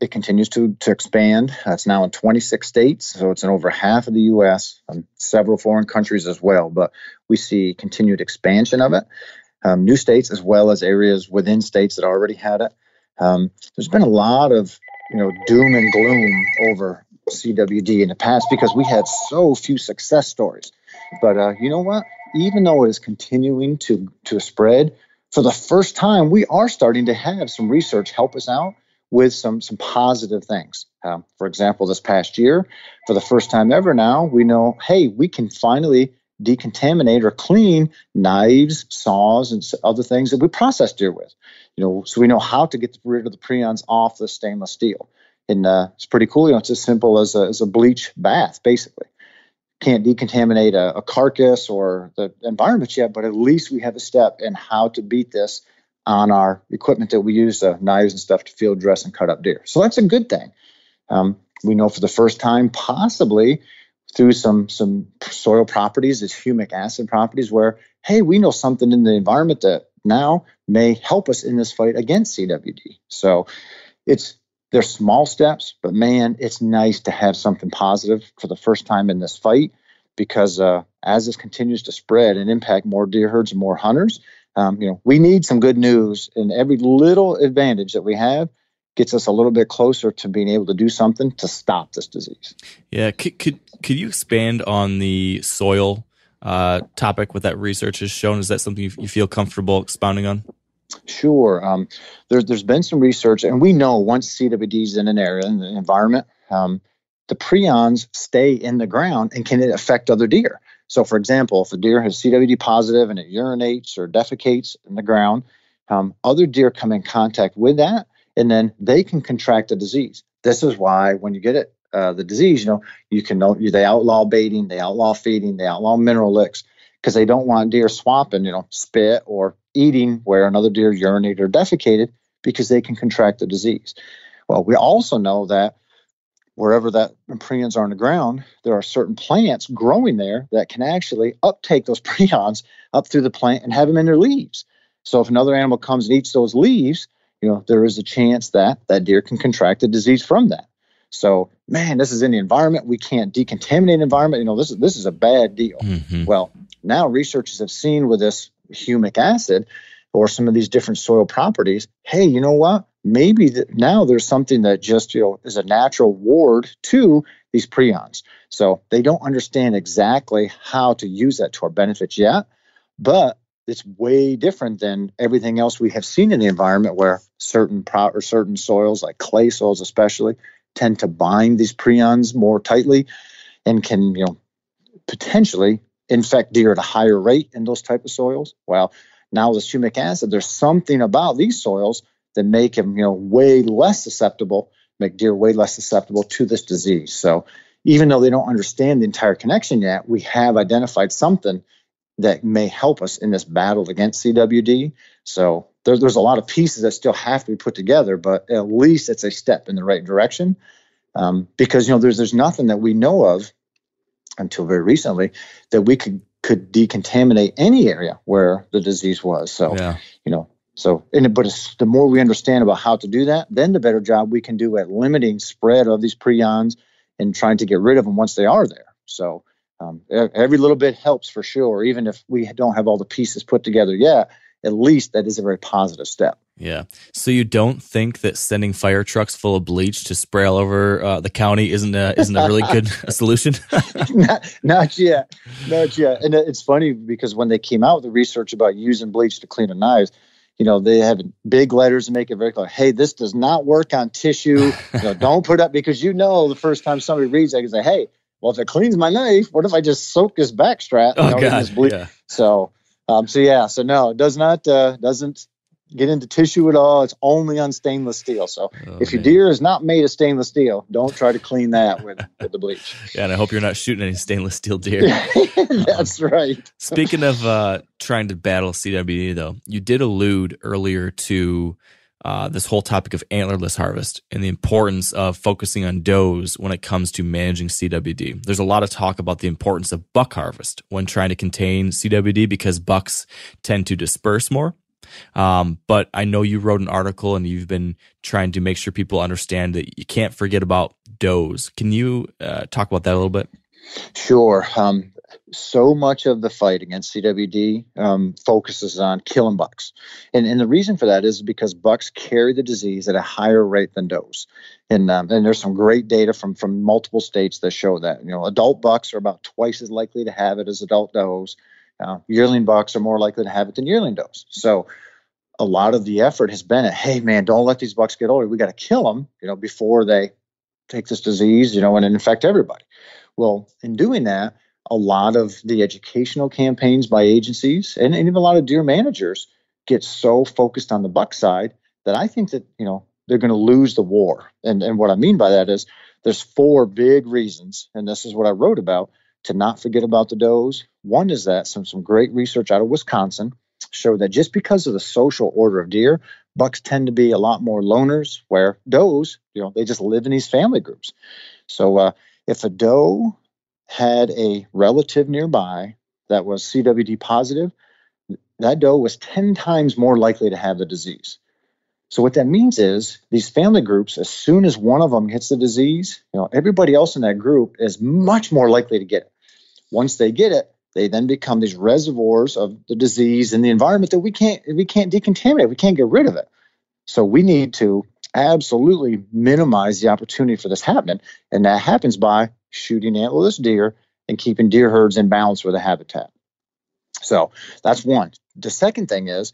it continues to, to expand. It's now in 26 states, so it's in over half of the U.S., and several foreign countries as well. But we see continued expansion of it. Um, new states as well as areas within states that already had it. Um, there's been a lot of you know doom and gloom over CWD in the past because we had so few success stories. But uh, you know what? Even though it is continuing to to spread, for the first time, we are starting to have some research help us out with some some positive things. Um, for example, this past year, for the first time ever now, we know, hey, we can finally decontaminate or clean knives, saws, and other things that we process deer with. You know, so we know how to get rid of the prions off the stainless steel. And uh, it's pretty cool. You know, it's as simple as a, as a bleach bath, basically. Can't decontaminate a, a carcass or the environment yet, but at least we have a step in how to beat this on our equipment that we use, uh, knives and stuff to field dress and cut up deer. So that's a good thing. Um, we know for the first time, possibly through some some soil properties, it's humic acid properties, where hey, we know something in the environment that now may help us in this fight against CWD. So it's they're small steps, but man, it's nice to have something positive for the first time in this fight because uh, as this continues to spread and impact more deer herds and more hunters, um, you know, we need some good news, and every little advantage that we have gets us a little bit closer to being able to do something to stop this disease. Yeah, could could, could you expand on the soil uh, topic? What that research has shown is that something you, you feel comfortable expounding on? Sure. Um, there's there's been some research, and we know once CWD is in an area in the environment, um, the prions stay in the ground and can it affect other deer. So, for example, if a deer has CWD positive and it urinates or defecates in the ground, um, other deer come in contact with that, and then they can contract the disease. This is why when you get it, uh, the disease, you know, you can know they outlaw baiting, they outlaw feeding, they outlaw mineral licks because they don't want deer swapping, you know, spit or eating where another deer urinated or defecated because they can contract the disease. Well, we also know that wherever that prions are on the ground, there are certain plants growing there that can actually uptake those (laughs) prions up through the plant and have them in their leaves. So if another animal comes and eats those leaves, you know, there is a chance that that deer can contract a disease from that. So, man, this is in the environment. We can't decontaminate the environment. You know, this is this is a bad deal. Mm-hmm. Well, now researchers have seen with this humic acid or some of these different soil properties, hey, you know what? maybe that now there's something that just you know is a natural ward to these prions. So they don't understand exactly how to use that to our benefits yet, but it's way different than everything else we have seen in the environment where certain pro- or certain soils like clay soils especially tend to bind these prions more tightly and can you know potentially infect deer at a higher rate in those type of soils well now with humic acid there's something about these soils that make them you know, way less susceptible, make deer way less susceptible to this disease. So even though they don't understand the entire connection yet, we have identified something that may help us in this battle against CWD. So there, there's a lot of pieces that still have to be put together, but at least it's a step in the right direction. Um, because you know there's there's nothing that we know of until very recently that we could could decontaminate any area where the disease was. So yeah. you know so, and but the more we understand about how to do that, then the better job we can do at limiting spread of these prions and trying to get rid of them once they are there. So, um, every little bit helps for sure. Even if we don't have all the pieces put together yet, at least that is a very positive step. Yeah. So you don't think that sending fire trucks full of bleach to spray all over uh, the county isn't a, isn't a really good (laughs) (laughs) solution? (laughs) not, not yet. Not yet. And it's funny because when they came out with the research about using bleach to clean the knives, you know, they have big letters to make it very clear. Hey, this does not work on tissue. you know, don't put up because you know the first time somebody reads that, you say, hey, well, if it cleans my knife, what if I just soak this backstrap? Oh, know, God, yeah. So, um, so yeah, so no, it does not, uh, doesn't get into tissue at all. It's only on stainless steel. So oh, if your deer is not made of stainless steel, don't try to clean that with, with the bleach. (laughs) Yeah, and I hope you're not shooting any stainless steel deer. (laughs) That's um, right. speaking of uh, trying to battle CWD, though, you did allude earlier to uh, this whole topic of antlerless harvest and the importance of focusing on does when it comes to managing CWD. There's a lot of talk about the importance of buck harvest when trying to contain CWD because bucks tend to disperse more um, but I know you wrote an article and you've been trying to make sure people understand that you can't forget about does. Can you uh, talk about that a little bit? Sure. Um, so much of the fight against CWD um, focuses on killing bucks. And, and the reason for that is because bucks carry the disease at a higher rate than does. And, um, and there's some great data from, from multiple states that show that. You know, adult bucks are about twice as likely to have it as adult does. Uh, yearling bucks are more likely to have it than yearling does. So a lot of the effort has been at, hey man, don't let these bucks get older. We got to kill them, you know, before they take this disease, you know, and infect everybody. Well, in doing that, a lot of the educational campaigns by agencies and, and even a lot of deer managers get so focused on the buck side that I think that, you know, they're going to lose the war. And and what I mean by that is there's four big reasons, and this is what I wrote about to not forget about the does. One is that some some great research out of Wisconsin showed that just because of the social order of deer, bucks tend to be a lot more loners, where does, you know, they just live in these family groups. So uh, if a doe had a relative nearby that was CWD positive, that doe was 10 times more likely to have the disease. So what that means is these family groups, as soon as one of them gets the disease, you know, everybody else in that group is much more likely to get it. Once they get it, they then become these reservoirs of the disease in the environment that we can't we can't decontaminate. We can't get rid of it. So we need to absolutely minimize the opportunity for this happening, and that happens by shooting antlerless deer and keeping deer herds in balance with the habitat. So that's one. The second thing is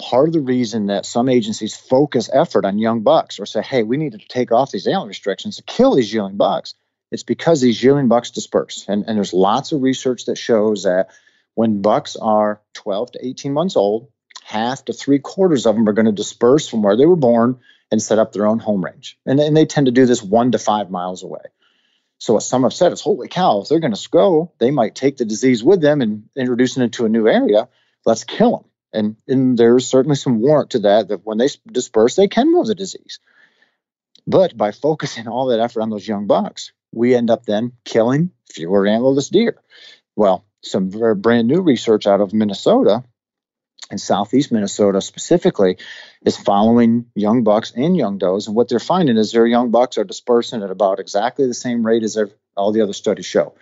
part of the reason that some agencies focus effort on young bucks or say, hey, we need to take off these antler restrictions to kill these young bucks it's because these yearling bucks disperse. And, and there's lots of research that shows that when bucks are 12 to 18 months old, half to three quarters of them are going to disperse from where they were born and set up their own home range. And, and they tend to do this one to five miles away. So what some have said is, holy cow, if they're going to go, they might take the disease with them and introduce it into a new area. Let's kill them. And, and there's certainly some warrant to that, that when they disperse, they can move the disease. But by focusing all that effort on those young bucks, we end up then killing fewer antlerless deer. Well, some brand new research out of Minnesota and southeast Minnesota specifically is following young bucks and young does. And what they're finding is their young bucks are dispersing at about exactly the same rate as all the other studies show.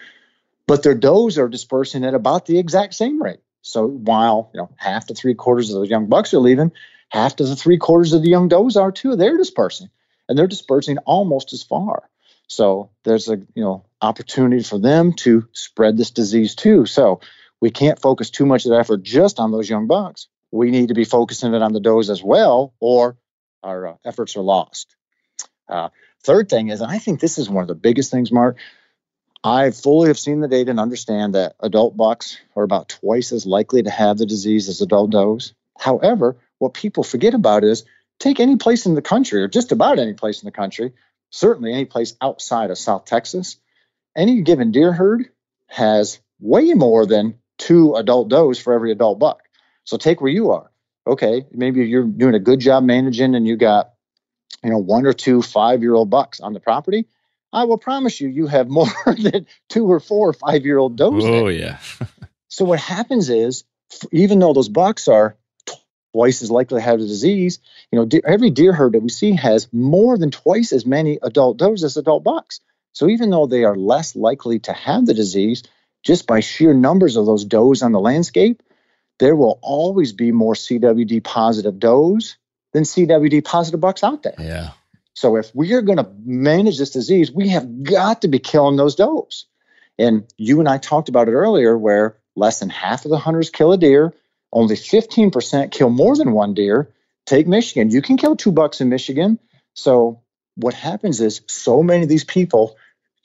But their does are dispersing at about the exact same rate. So while you know half to three quarters of the young bucks are leaving, half to the three quarters of the young does are too. They're dispersing, and they're dispersing almost as far. So there's a you know opportunity for them to spread this disease too. So we can't focus too much of the effort just on those young bucks. We need to be focusing it on the does as well, or our uh, efforts are lost. Uh, third thing is, and I think this is one of the biggest things, Mark. I fully have seen the data and understand that adult bucks are about twice as likely to have the disease as adult does. However, what people forget about is take any place in the country, or just about any place in the country, certainly any place outside of South Texas, any given deer herd has way more than two adult does for every adult buck. So take where you are. Okay, maybe you're doing a good job managing and you got, you know, one or two five year old bucks on the property. I will promise you, you have (laughs) more than two or four or five year old does. Oh, yeah. (laughs) so what happens is, even though those bucks are twice as likely to have the disease. You know, de- every deer herd that we see has more than twice as many adult does as adult bucks. So even though they are less likely to have the disease, just by sheer numbers of those does on the landscape, there will always be more CWD positive does than CWD positive bucks out there. Yeah. So if we are going to manage this disease, we have got to be killing those does. And you and I talked about it earlier, where less than half of the hunters kill a deer Only 15% kill more than one deer. Take Michigan. You can kill two bucks in Michigan. So what happens is so many of these people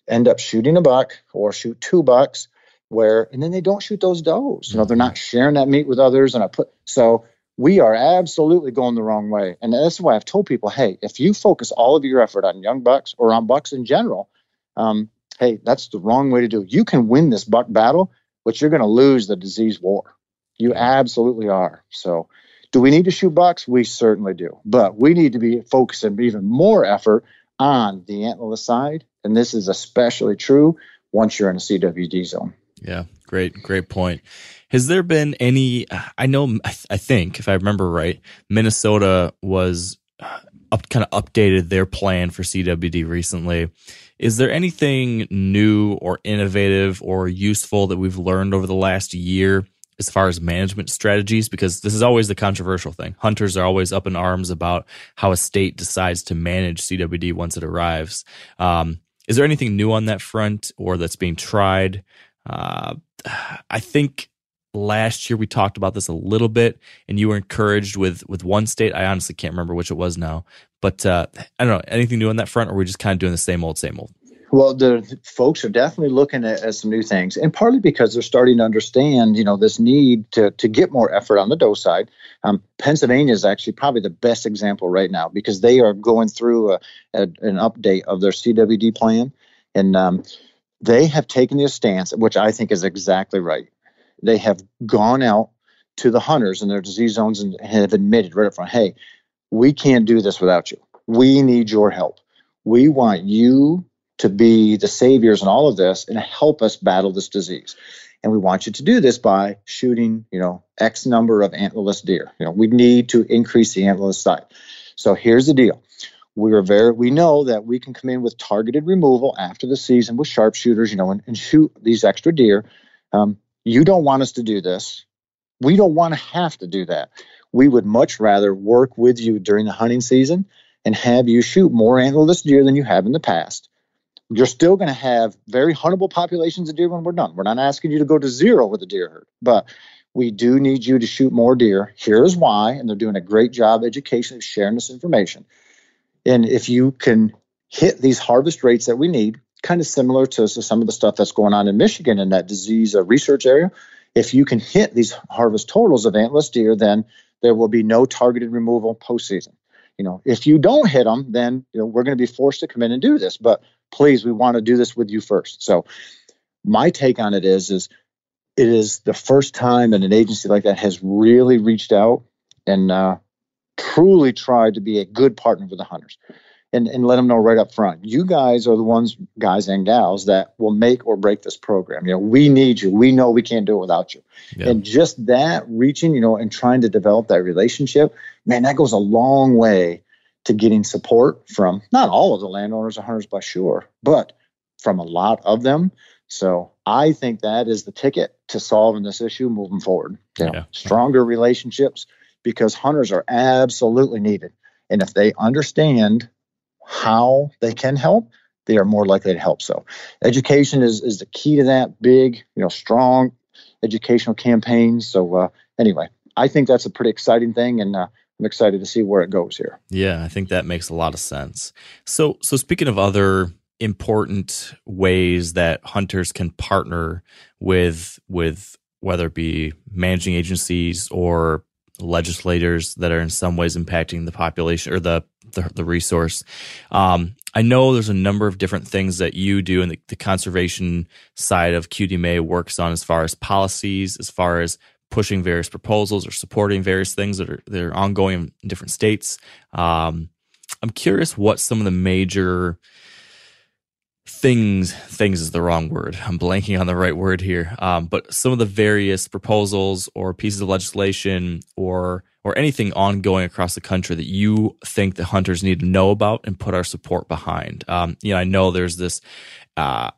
end up shooting a buck or shoot two bucks where and then they don't shoot those does. You know, they're not sharing that meat with others. And I put so we are absolutely going the wrong way. And that's why I've told people, hey, if you focus all of your effort on young bucks or on bucks in general, um, hey, that's the wrong way to do it. You can win this buck battle, but you're going to lose the disease war. You absolutely are. So, do we need to shoot bucks? We certainly do. But we need to be focusing even more effort on the antlerless side. And this is especially true once you're in a CWD zone. Yeah, great, great point. Has there been any? I know, I think, if I remember right, Minnesota was uh, up, kind of updated their plan for CWD recently. Is there anything new or innovative or useful that we've learned over the last year as far as management strategies? Because this is always the controversial thing. Hunters are always up in arms about how a state decides to manage CWD once it arrives. Um, is there anything new on that front or that's being tried? Uh, (sighs) I think last year we talked about this a little bit, and you were encouraged with with one state. I honestly can't remember which it was now, but uh, I don't know anything new on that front, or we're just kind of doing the same old, same old. Well, the folks are definitely looking at, at, some new things, and partly because they're starting to understand, you know, this need to to get more effort on the doe side. Um, Pennsylvania is actually probably the best example right now because they are going through a, a, an update of their CWD plan, and um, they have taken the stance, which I think is exactly right. They have gone out to the hunters in their disease zones and have admitted right up front, hey, we can't do this without you. We need your help. We want you to be the saviors in all of this and help us battle this disease. And we want you to do this by shooting, you know, X number of antlerless deer. You know, we need to increase the antlerless side. So here's the deal. We are very we know that we can come in with targeted removal after the season with sharpshooters, you know, and, and shoot these extra deer. Um, you don't want us to do this. We don't want to have to do that. We would much rather work with you during the hunting season and have you shoot more antlerless deer than you have in the past you're still going to have very huntable populations of deer when we're done. We're not asking you to go to zero with the deer herd, but we do need you to shoot more deer. Here's why, and they're doing a great job education of sharing this information. And if you can hit these harvest rates that we need, kind of similar to, some of the stuff that's going on in Michigan in that disease uh, research area, if you can hit these harvest totals of antlerless deer, then there will be no targeted removal postseason. You know, if you don't hit them, then you know we're going to be forced to come in and do this. But please, we want to do this with you first. So my take on it is, is it is the first time that an agency like that has really reached out and uh, truly tried to be a good partner with the hunters and, and let them know right up front. You guys are the ones, guys and gals, that will make or break this program. You know, we need you. We know we can't do it without you. Yeah. And just that reaching, you know, and trying to develop that relationship, man, that goes a long way to getting support from not all of the landowners and hunters by sure, but from a lot of them. So I think that is the ticket to solving this issue moving forward. You know, yeah. Stronger relationships because hunters are absolutely needed. And if they understand how they can help, they are more likely to help. So education is, is the key to that big, you know, strong educational campaign. So uh, anyway, I think that's a pretty exciting thing. And uh, I'm excited to see where it goes here. Yeah, I think that makes a lot of sense. So, so speaking of other important ways that hunters can partner with with whether it be managing agencies or legislators that are in some ways impacting the population or the the, the resource. Um, I know there's a number of different things that you do and the, the conservation side of QDMA works on as far as policies, as far as pushing various proposals or supporting various things that are that are ongoing in different states. Um, I'm curious what some of the major things things is the wrong word. I'm blanking on the right word here. Um, but some of the various proposals or pieces of legislation or or anything ongoing across the country that you think the hunters need to know about and put our support behind. Um, you know, I know there's this uh,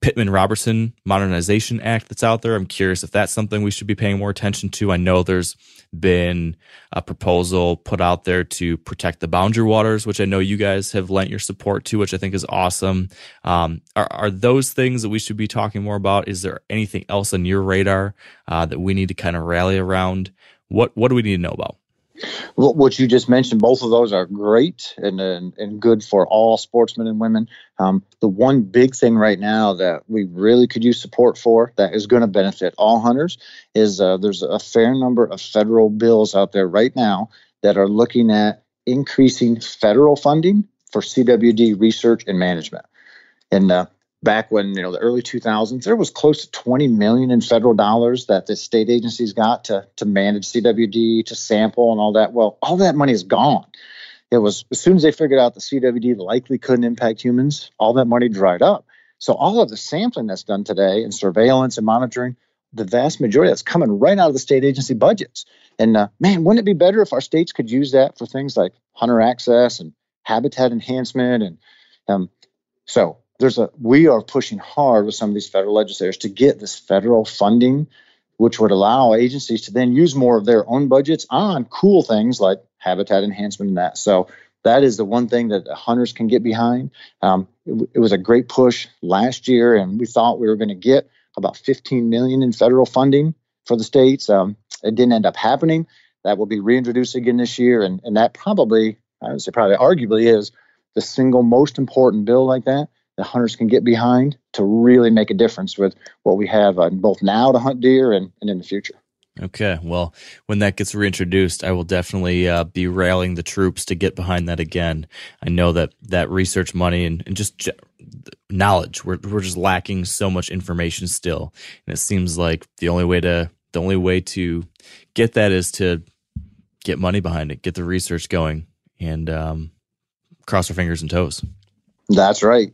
Pittman Robertson Modernization Act that's out there. I'm curious if that's something we should be paying more attention to. I know there's been a proposal put out there to protect the boundary waters, which I know you guys have lent your support to, which I think is awesome. Um, are, are those things that we should be talking more about? Is there anything else on your radar uh, that we need to kind of rally around? What What do we need to know about? What you just mentioned, both of those are great and and, and good for all sportsmen and women. Um, the one big thing right now that we really could use support for that is going to benefit all hunters is uh, there's a fair number of federal bills out there right now that are looking at increasing federal funding for CWD research and management. And uh, back when you know the early 2000s there was close to 20 million in federal dollars that the state agencies got to to manage cwd to sample and all that. Well all that money is gone. It was as soon as they figured out the cwd likely couldn't impact humans all that money dried up. So all of the sampling that's done today and surveillance and monitoring the vast majority that's coming right out of the state agency budgets. And uh, man wouldn't it be better if our states could use that for things like hunter access and habitat enhancement and um, so there's a we are pushing hard with some of these federal legislators to get this federal funding which would allow agencies to then use more of their own budgets on cool things like habitat enhancement and that. So that is the one thing that hunters can get behind. Um, it, it was a great push last year and we thought we were going to get about 15 million in federal funding for the states. Um, it didn't end up happening. That will be reintroduced again this year and, and that probably i would say probably arguably is the single most important bill like that the hunters can get behind to really make a difference with what we have uh, both now to hunt deer and, and in the future. Okay. Well, when that gets reintroduced, I will definitely uh, be rallying the troops to get behind that again. I know that that research money and, and just knowledge, we're, we're just lacking so much information still. And it seems like the only way to, the only way to get that is to get money behind it, get the research going and, um, cross our fingers and toes. That's right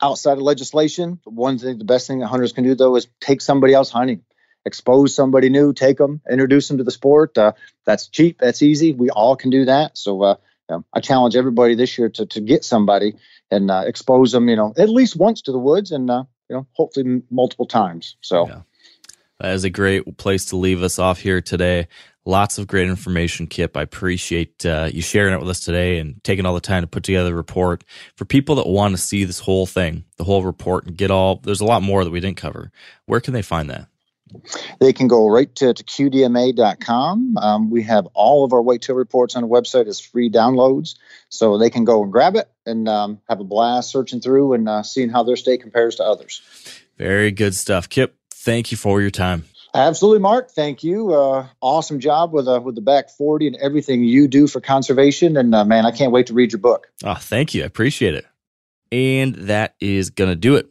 outside of legislation. One thing, the best thing that hunters can do though is take somebody else hunting, expose somebody new, take them, introduce them to the sport. Uh, that's cheap, that's easy. We all can do that. So uh, you know, I challenge everybody this year to to get somebody and uh, expose them, you know, at least once to the woods, and uh, you know, hopefully multiple times. So. Yeah. That is a great place to leave us off here today. Lots of great information, Kip. I appreciate uh, you sharing it with us today and taking all the time to put together the report. For people that want to see this whole thing, the whole report, and get all, there's a lot more that we didn't cover. Where can they find that? They can go right to, to qdma.com. Um, we have all of our whitetail reports on the website as free downloads, so they can go and grab it and um, have a blast searching through and uh, seeing how their state compares to others. Very good stuff, Kip. Thank you for your time. Absolutely, Mark. Thank you. Uh, awesome job with uh, with the back forty and everything you do for conservation. And uh, man, I can't wait to read your book. Oh, thank you. I appreciate it. And that is gonna do it.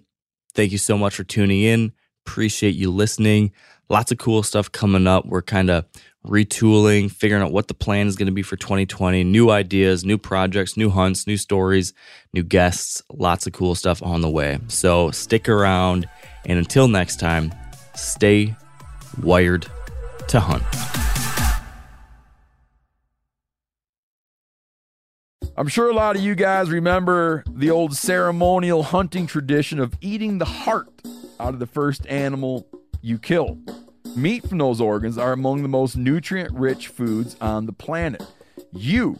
Thank you so much for tuning in. Appreciate you listening. Lots of cool stuff coming up. We're kind of retooling, figuring out what the plan is going to be for 2020. New ideas, new projects, new hunts, new stories, new guests. Lots of cool stuff on the way. So stick around. And until next time, stay wired to hunt. I'm sure a lot of you guys remember the old ceremonial hunting tradition of eating the heart out of the first animal you kill. Meat from those organs are among the most nutrient rich foods on the planet. You